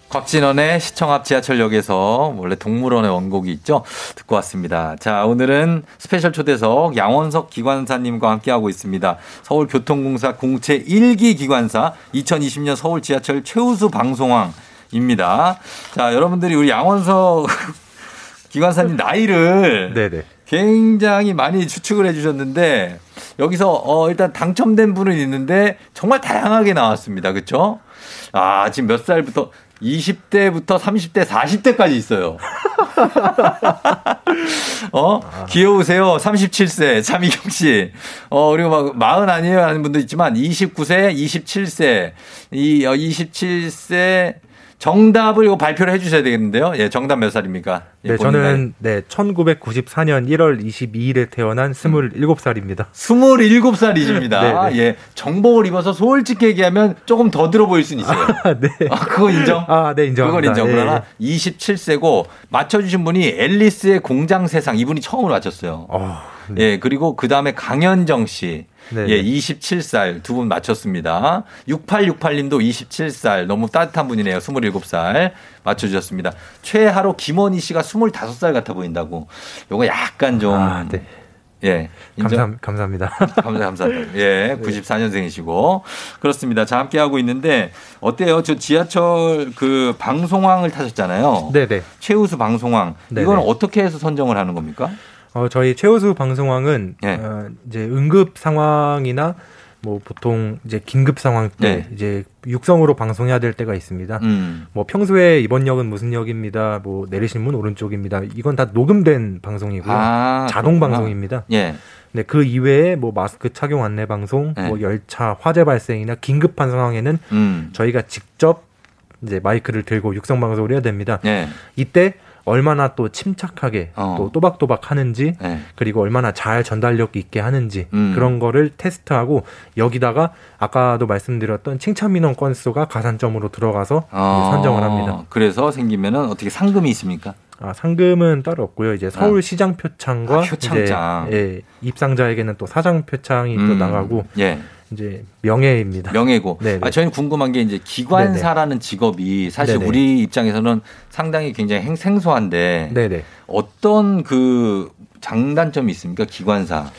곽진언의 시청 앞 지하철역에서 원래 동물원의 원곡이 있죠. 듣고 왔습니다. 자, 오늘은 스페셜 초대석 양원석 기관사님과 함께하고 있습니다. 서울교통공사 공채 1기 기관사 2020년 서울 지하철 최우수 방송왕 입니다. 자, 여러분들이 우리 양원석 기관사님 나이를 네네. 굉장히 많이 추측을 해주셨는데 여기서 어 일단 당첨된 분은 있는데 정말 다양하게 나왔습니다. 그렇죠? 아 지금 몇 살부터 20대부터 30대, 40대까지 있어요. 어? 귀여우세요. 37세. 차미경 씨. 어, 그리고 막, 마흔 아니에요. 하는 분도 있지만, 29세, 27세. 이, 어, 27세. 정답을 이거 발표를 해 주셔야 되겠는데요. 예, 정답 몇 살입니까? 예, 네, 나이. 저는 네 1994년 1월 22일에 태어난 27살입니다. 27살이십니다. 네, 네. 예. 정복을 입어서 솔직히 얘기하면 조금 더 들어 보일 수는 있어요. 네. 아, 그거 인정? 아, 네, 인정합니다. 그건 인정. 예, 그러나 27세고 맞춰주신 분이 앨리스의 공장 세상 이분이 처음으로 맞췄어요. 어, 예, 그리고 그 다음에 강현정 씨. 네, 예, 네. 27살 두 분 맞췄습니다. 6868님도 27살 너무 따뜻한 분이네요. 27살 맞춰주셨습니다. 최하로 김원희 씨가 25살 같아 보인다고. 요거 약간 좀. 아, 네. 예. 인정? 감사, 감사 합니다. 감사, 감사합니다. 예, 94년생이시고. 그렇습니다. 자, 함께하고 있는데, 어때요? 저 지하철 그 방송왕을 타셨잖아요. 네네. 최우수 방송왕. 네네. 이건 어떻게 해서 선정을 하는 겁니까? 어, 저희 최우수 방송왕은 네. 어, 이제 응급 상황이나 뭐 보통 이제 긴급 상황 때 네. 이제 육성으로 방송해야 될 때가 있습니다. 음. 뭐 평소에 이번 역은 무슨 역입니다. 뭐 내리신 문 오른쪽입니다. 이건 다 녹음된 방송이고요. 아, 자동 그렇구나. 방송입니다. 예. 네, 그 이외에 뭐 마스크 착용 안내 방송, 네. 뭐 열차 화재 발생이나 긴급한 상황에는 음. 저희가 직접 이제 마이크를 들고 육성 방송을 해야 됩니다. 예. 이때 얼마나 또 침착하게 어. 또 또박또박 하는지 예. 그리고 얼마나 잘 전달력 있게 하는지 음. 그런 거를 테스트하고 여기다가 아까도 말씀드렸던 칭찬 민원 건수가 가산점으로 들어가서 어, 선정을 합니다. 그래서 생기면은 어떻게 상금이 있습니까? 아, 상금은 따로 없고요. 이제 서울 시장 표창과 아, 표창장. 이제 예, 입상자에게는 또 사장 표창이 또 음. 나가고 예. 이제 명예입니다. 명예고. 네네. 아, 저희는 궁금한 게 이제 기관사라는 직업이 사실 네네. 우리 입장에서는 상당히 굉장히 행- 생소한데. 어떤 그 장단점이 있습니까? 기관사.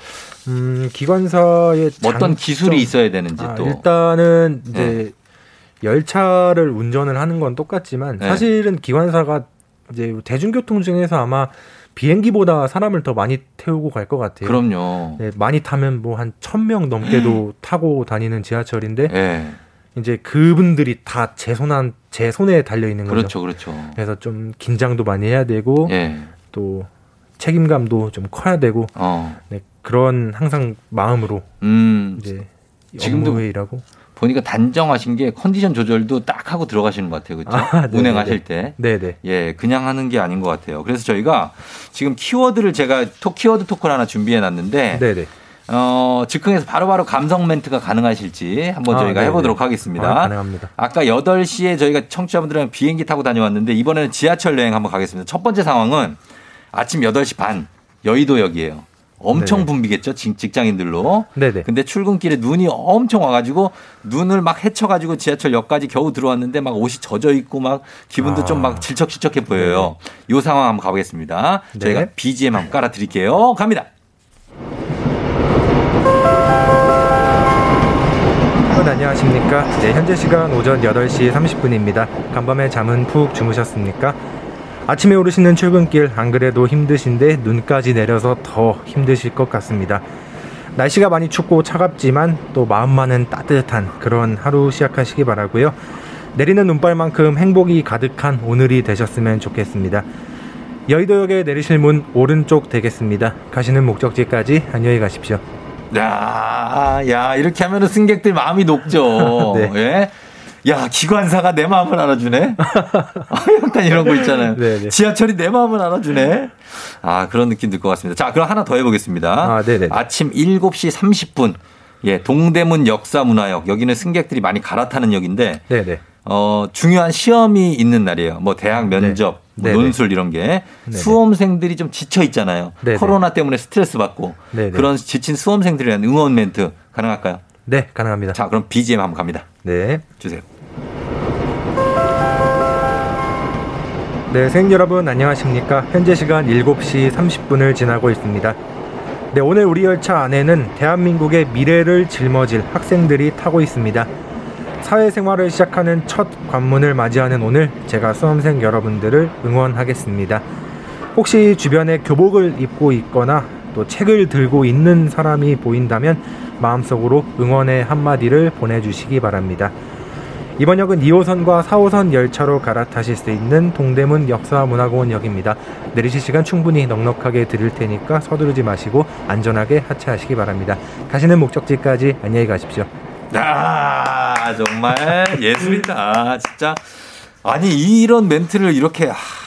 음, 기관사의 뭐 어떤 장점- 기술이 있어야 되는지 아, 또. 일단은 이제 열차를 운전을 하는 건 똑같지만 네. 사실은 기관사가 이제 대중교통 중에서 아마 비행기보다 사람을 더 많이 태우고 갈 것 같아요. 그럼요. 네, 많이 타면 뭐 한 천 명 넘게도 타고 다니는 지하철인데 예. 이제 그분들이 다 제 손한 제 손에 달려 있는 거죠. 그렇죠, 그렇죠. 그래서 좀 긴장도 많이 해야 되고 예. 또 책임감도 좀 커야 되고 어. 네, 그런 항상 마음으로 음. 이제 지금도 일하고 보니까 단정하신 게 컨디션 조절도 딱 하고 들어가시는 것 같아요. 그렇죠? 아, 네네네. 운행하실 때. 네네. 예, 그냥 하는 게 아닌 것 같아요. 그래서 저희가 지금 키워드를 제가 토 키워드 토크를 하나 준비해 놨는데 네네. 어, 즉흥에서 바로바로 감성 멘트가 가능하실지 한번 아, 저희가 네네. 해보도록 하겠습니다. 아, 가능합니다. 아까 8시에 저희가 청취자분들이랑 비행기 타고 다녀왔는데 이번에는 지하철 여행 한번 가겠습니다. 첫 번째 상황은 아침 8시 반 여의도역이에요. 엄청 네네. 붐비겠죠 직- 직장인들로. 네네. 근데 출근길에 눈이 엄청 와가지고 눈을 막 헤쳐가지고 지하철역까지 겨우 들어왔는데 막 옷이 젖어 있고 막 기분도 아. 좀막 질척질척해 보여요. 이 상황 한번 가보겠습니다. 저희가 네. BGM 한번 깔아드릴게요. 갑니다. 안녕하십니까? 네, 현재 시간 오전 8시 30분입니다. 간밤에 잠은 푹 주무셨습니까? 아침에 오르시는 출근길 안 그래도 힘드신데 눈까지 내려서 더 힘드실 것 같습니다. 날씨가 많이 춥고 차갑지만 또 마음만은 따뜻한 그런 하루 시작하시기 바라고요. 내리는 눈발만큼 행복이 가득한 오늘이 되셨으면 좋겠습니다. 여의도역에 내리실 문 오른쪽 되겠습니다. 가시는 목적지까지 안녕히 가십시오. 야, 야, 이렇게 하면은 승객들 마음이 녹죠. 네. 예? 야, 기관사가 내 마음을 알아주네? 약간 이런 거 있잖아요. 네, 네. 지하철이 내 마음을 알아주네? 아, 그런 느낌 들 것 같습니다. 자, 그럼 하나 더 해보겠습니다. 아, 네네. 아침 7시 30분. 예, 동대문 역사문화역. 여기는 승객들이 많이 갈아타는 역인데, 네네. 어, 중요한 시험이 있는 날이에요. 뭐 대학 면접, 뭐 네. 네네. 논술 이런 게 네네. 수험생들이 좀 지쳐 있잖아요. 네네. 코로나 때문에 스트레스 받고 네네. 그런 지친 수험생들에 대한 응원 멘트 가능할까요? 네, 가능합니다. 자, 그럼 BGM 한번 갑니다. 네. 주세요. 네, 생 여러분 안녕하십니까? 현재 시간 7시 30분을 지나고 있습니다. 네, 오늘 우리 열차 안에는 대한민국의 미래를 짊어질 학생들이 타고 있습니다. 사회생활을 시작하는 첫 관문을 맞이하는 오늘 제가 수험생 여러분들을 응원하겠습니다. 혹시 주변에 교복을 입고 있거나 또 책을 들고 있는 사람이 보인다면 마음속으로 응원의 한마디를 보내주시기 바랍니다. 이번 역은 2호선과 4호선 열차로 갈아타실 수 있는 동대문 역사문화공원 역입니다. 내리실 시간 충분히 넉넉하게 드릴 테니까 서두르지 마시고 안전하게 하차하시기 바랍니다. 가시는 목적지까지 안녕히 가십시오. 아, 정말 예술이다. 진짜. 아니, 이런 멘트를 이렇게, 아, 이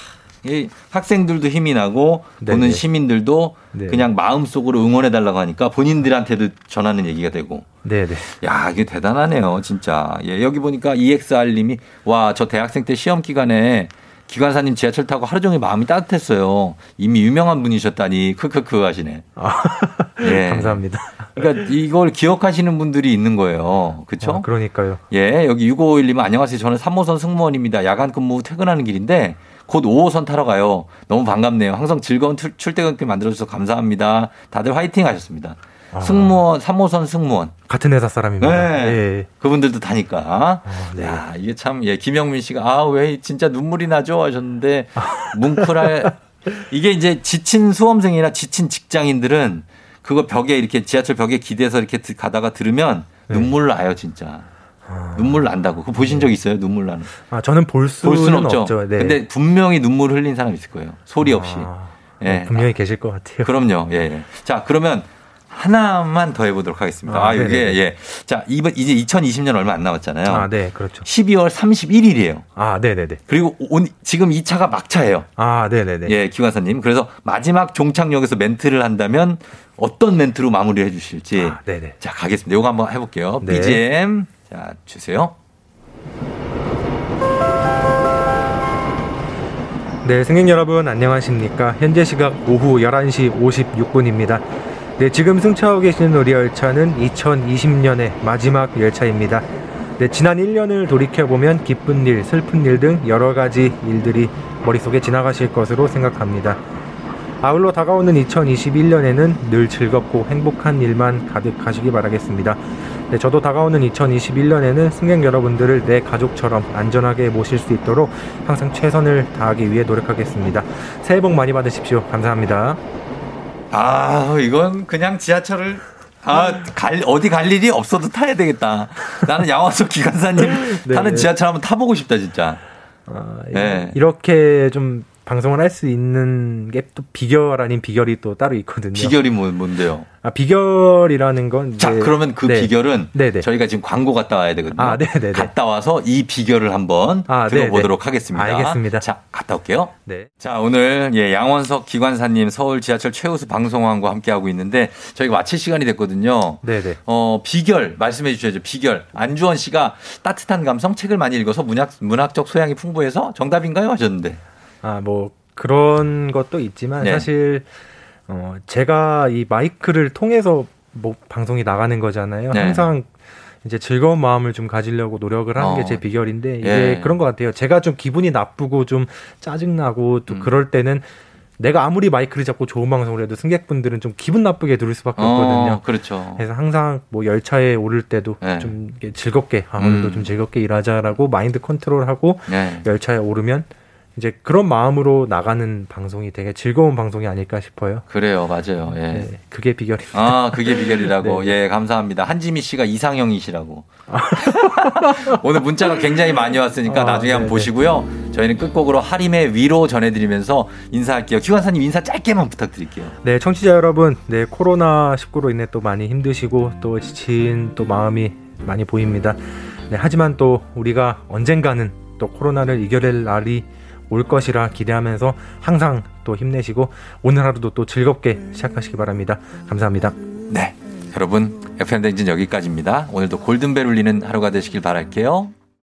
학생들도 힘이 나고, 보는 네네. 시민들도 네. 그냥 마음속으로 응원해 달라고 하니까 본인들한테도 전하는 얘기가 되고. 네 네. 야, 이게 대단하네요, 진짜. 예, 여기 보니까 EXR님이, 와, 저 대학생 때 시험 기간에 기관사님 지하철 타고 하루 종일 마음이 따뜻했어요. 이미 유명한 분이셨다니, 크크크 하시네. 예. 아, 감사합니다. 그러니까 이걸 기억하시는 분들이 있는 거예요. 그쵸? 아, 그러니까요. 예, 여기 6551님은 안녕하세요. 저는 3호선 승무원입니다. 야간 근무 후 퇴근하는 길인데 곧 5호선 타러 가요. 너무 반갑네요. 항상 즐거운 출, 출퇴근길 만들어주셔서 감사합니다. 다들 화이팅 하셨습니다. 아. 승무원, 3호선 승무원. 같은 회사 사람입니다. 네. 예. 그분들도 다니까. 네. 야, 이게 참, 예, 김영민 씨가, 아, 왜 진짜 눈물이 나죠? 하셨는데, 뭉클할, 이게 이제 지친 수험생이나 지친 직장인들은 그거 벽에 이렇게 지하철 벽에 기대서 이렇게 드- 가다가 들으면 네. 눈물 나요, 진짜. 눈물 난다고. 그거 보신 적 있어요? 눈물 나는. 아, 저는 볼 수는, 볼 수는 없죠. 없죠. 네. 근데 분명히 눈물 흘린 사람 있을 거예요. 소리 없이. 예. 어, 분명히 계실 것 같아요. 그럼요. 예, 예. 자, 그러면 하나만 더 해보도록 하겠습니다. 아, 아, 이게. 예. 자, 이번, 이제 2020년 얼마 안 남았잖아요. 아, 네, 그렇죠. 12월 31일이에요. 아, 네 네 네. 그리고 온, 지금 2차가 막차예요. 아, 네 네 네. 예, 기관사님. 그래서 마지막 종착역에서 멘트를 한다면 어떤 멘트로 마무리해 주실지. 아, 네 네. 자, 가겠습니다. 요거 한번 해볼게요. 네. BGM. 자, 주세요. 네, 승객 여러분 안녕하십니까? 현재 시각 오후 11시 56분입니다. 네, 지금 승차하고 계시는 우리 열차는 2020년의 마지막 열차입니다. 네, 지난 1년을 돌이켜보면 기쁜 일, 슬픈 일 등 여러 가지 일들이 머릿속에 지나가실 것으로 생각합니다. 아울러 다가오는 2021년에는 늘 즐겁고 행복한 일만 가득하시기 바라겠습니다. 네, 저도 다가오는 2021년에는 승객 여러분들을 내 가족처럼 안전하게 모실 수 있도록 항상 최선을 다하기 위해 노력하겠습니다. 새해 복 많이 받으십시오. 감사합니다. 아, 이건 그냥 지하철을 아, 갈, 어디 갈 일이 없어도 타야 되겠다. 나는 양화석 기관사님 네. 타는 지하철 한번 타보고 싶다, 진짜. 네. 이렇게 좀 방송을 할 수 있는 게 또 비결 아닌 비결이 또 따로 있거든요. 비결이 뭐, 뭔데요? 아, 비결이라는 건 자, 그러면 그 네. 비결은 네네. 저희가 지금 광고 갔다 와야 되거든요. 아, 네네네. 갔다 와서 이 비결을 한번 아, 들어보도록 네네. 하겠습니다. 알겠습니다. 자, 갔다 올게요. 네. 자, 오늘 예, 양원석 기관사님 서울 지하철 최우수 방송왕과 함께하고 있는데 저희가 마칠 시간이 됐거든요. 네네. 어, 비결 말씀해 주셔야죠. 비결. 안주원 씨가 따뜻한 감성 책을 많이 읽어서 문학, 문학적 소양이 풍부해서 정답인가요? 하셨는데. 아, 뭐 그런 것도 있지만 네. 사실 어 제가 이 마이크를 통해서 뭐 방송이 나가는 거잖아요. 네. 항상 이제 즐거운 마음을 좀 가지려고 노력을 하는 어. 게제 비결인데 이게 예. 그런 것 같아요. 제가 좀 기분이 나쁘고 좀 짜증나고 음. 또 그럴 때는 내가 아무리 마이크를 잡고 좋은 방송을 해도 승객분들은 좀 기분 나쁘게 들을 수밖에 어, 없거든요. 그렇죠. 그래서 항상 뭐 열차에 오를 때도 네. 좀 즐겁게 아, 오늘도 음. 좀 즐겁게 일하자라고 마인드 컨트롤하고 네. 열차에 오르면 이제 그런 마음으로 나가는 방송이 되게 즐거운 방송이 아닐까 싶어요. 그래요. 맞아요. 예. 네, 그게 비결입니다. 아, 그게 비결이라고. 네. 예, 감사합니다. 한지미 씨가 이상형이시라고. 오늘 문자가 굉장히 많이 왔으니까 아, 나중에 한번 네네. 보시고요. 저희는 끝곡으로 하림의 위로 전해드리면서 인사할게요. 기관사님 인사 짧게만 부탁드릴게요. 네, 청취자 여러분, 네 코로나 19로 인해 또 많이 힘드시고 또 지친 또 마음이 많이 보입니다. 네, 하지만 또 우리가 언젠가는 또 코로나를 이겨낼 날이 올 것이라 기대하면서 항상 또 힘내시고 오늘 하루도 또 즐겁게 시작하시기 바랍니다. 감사합니다. 네. 여러분, FM댕진 여기까지입니다. 오늘도 골든벨 울리는 하루가 되시길 바랄게요.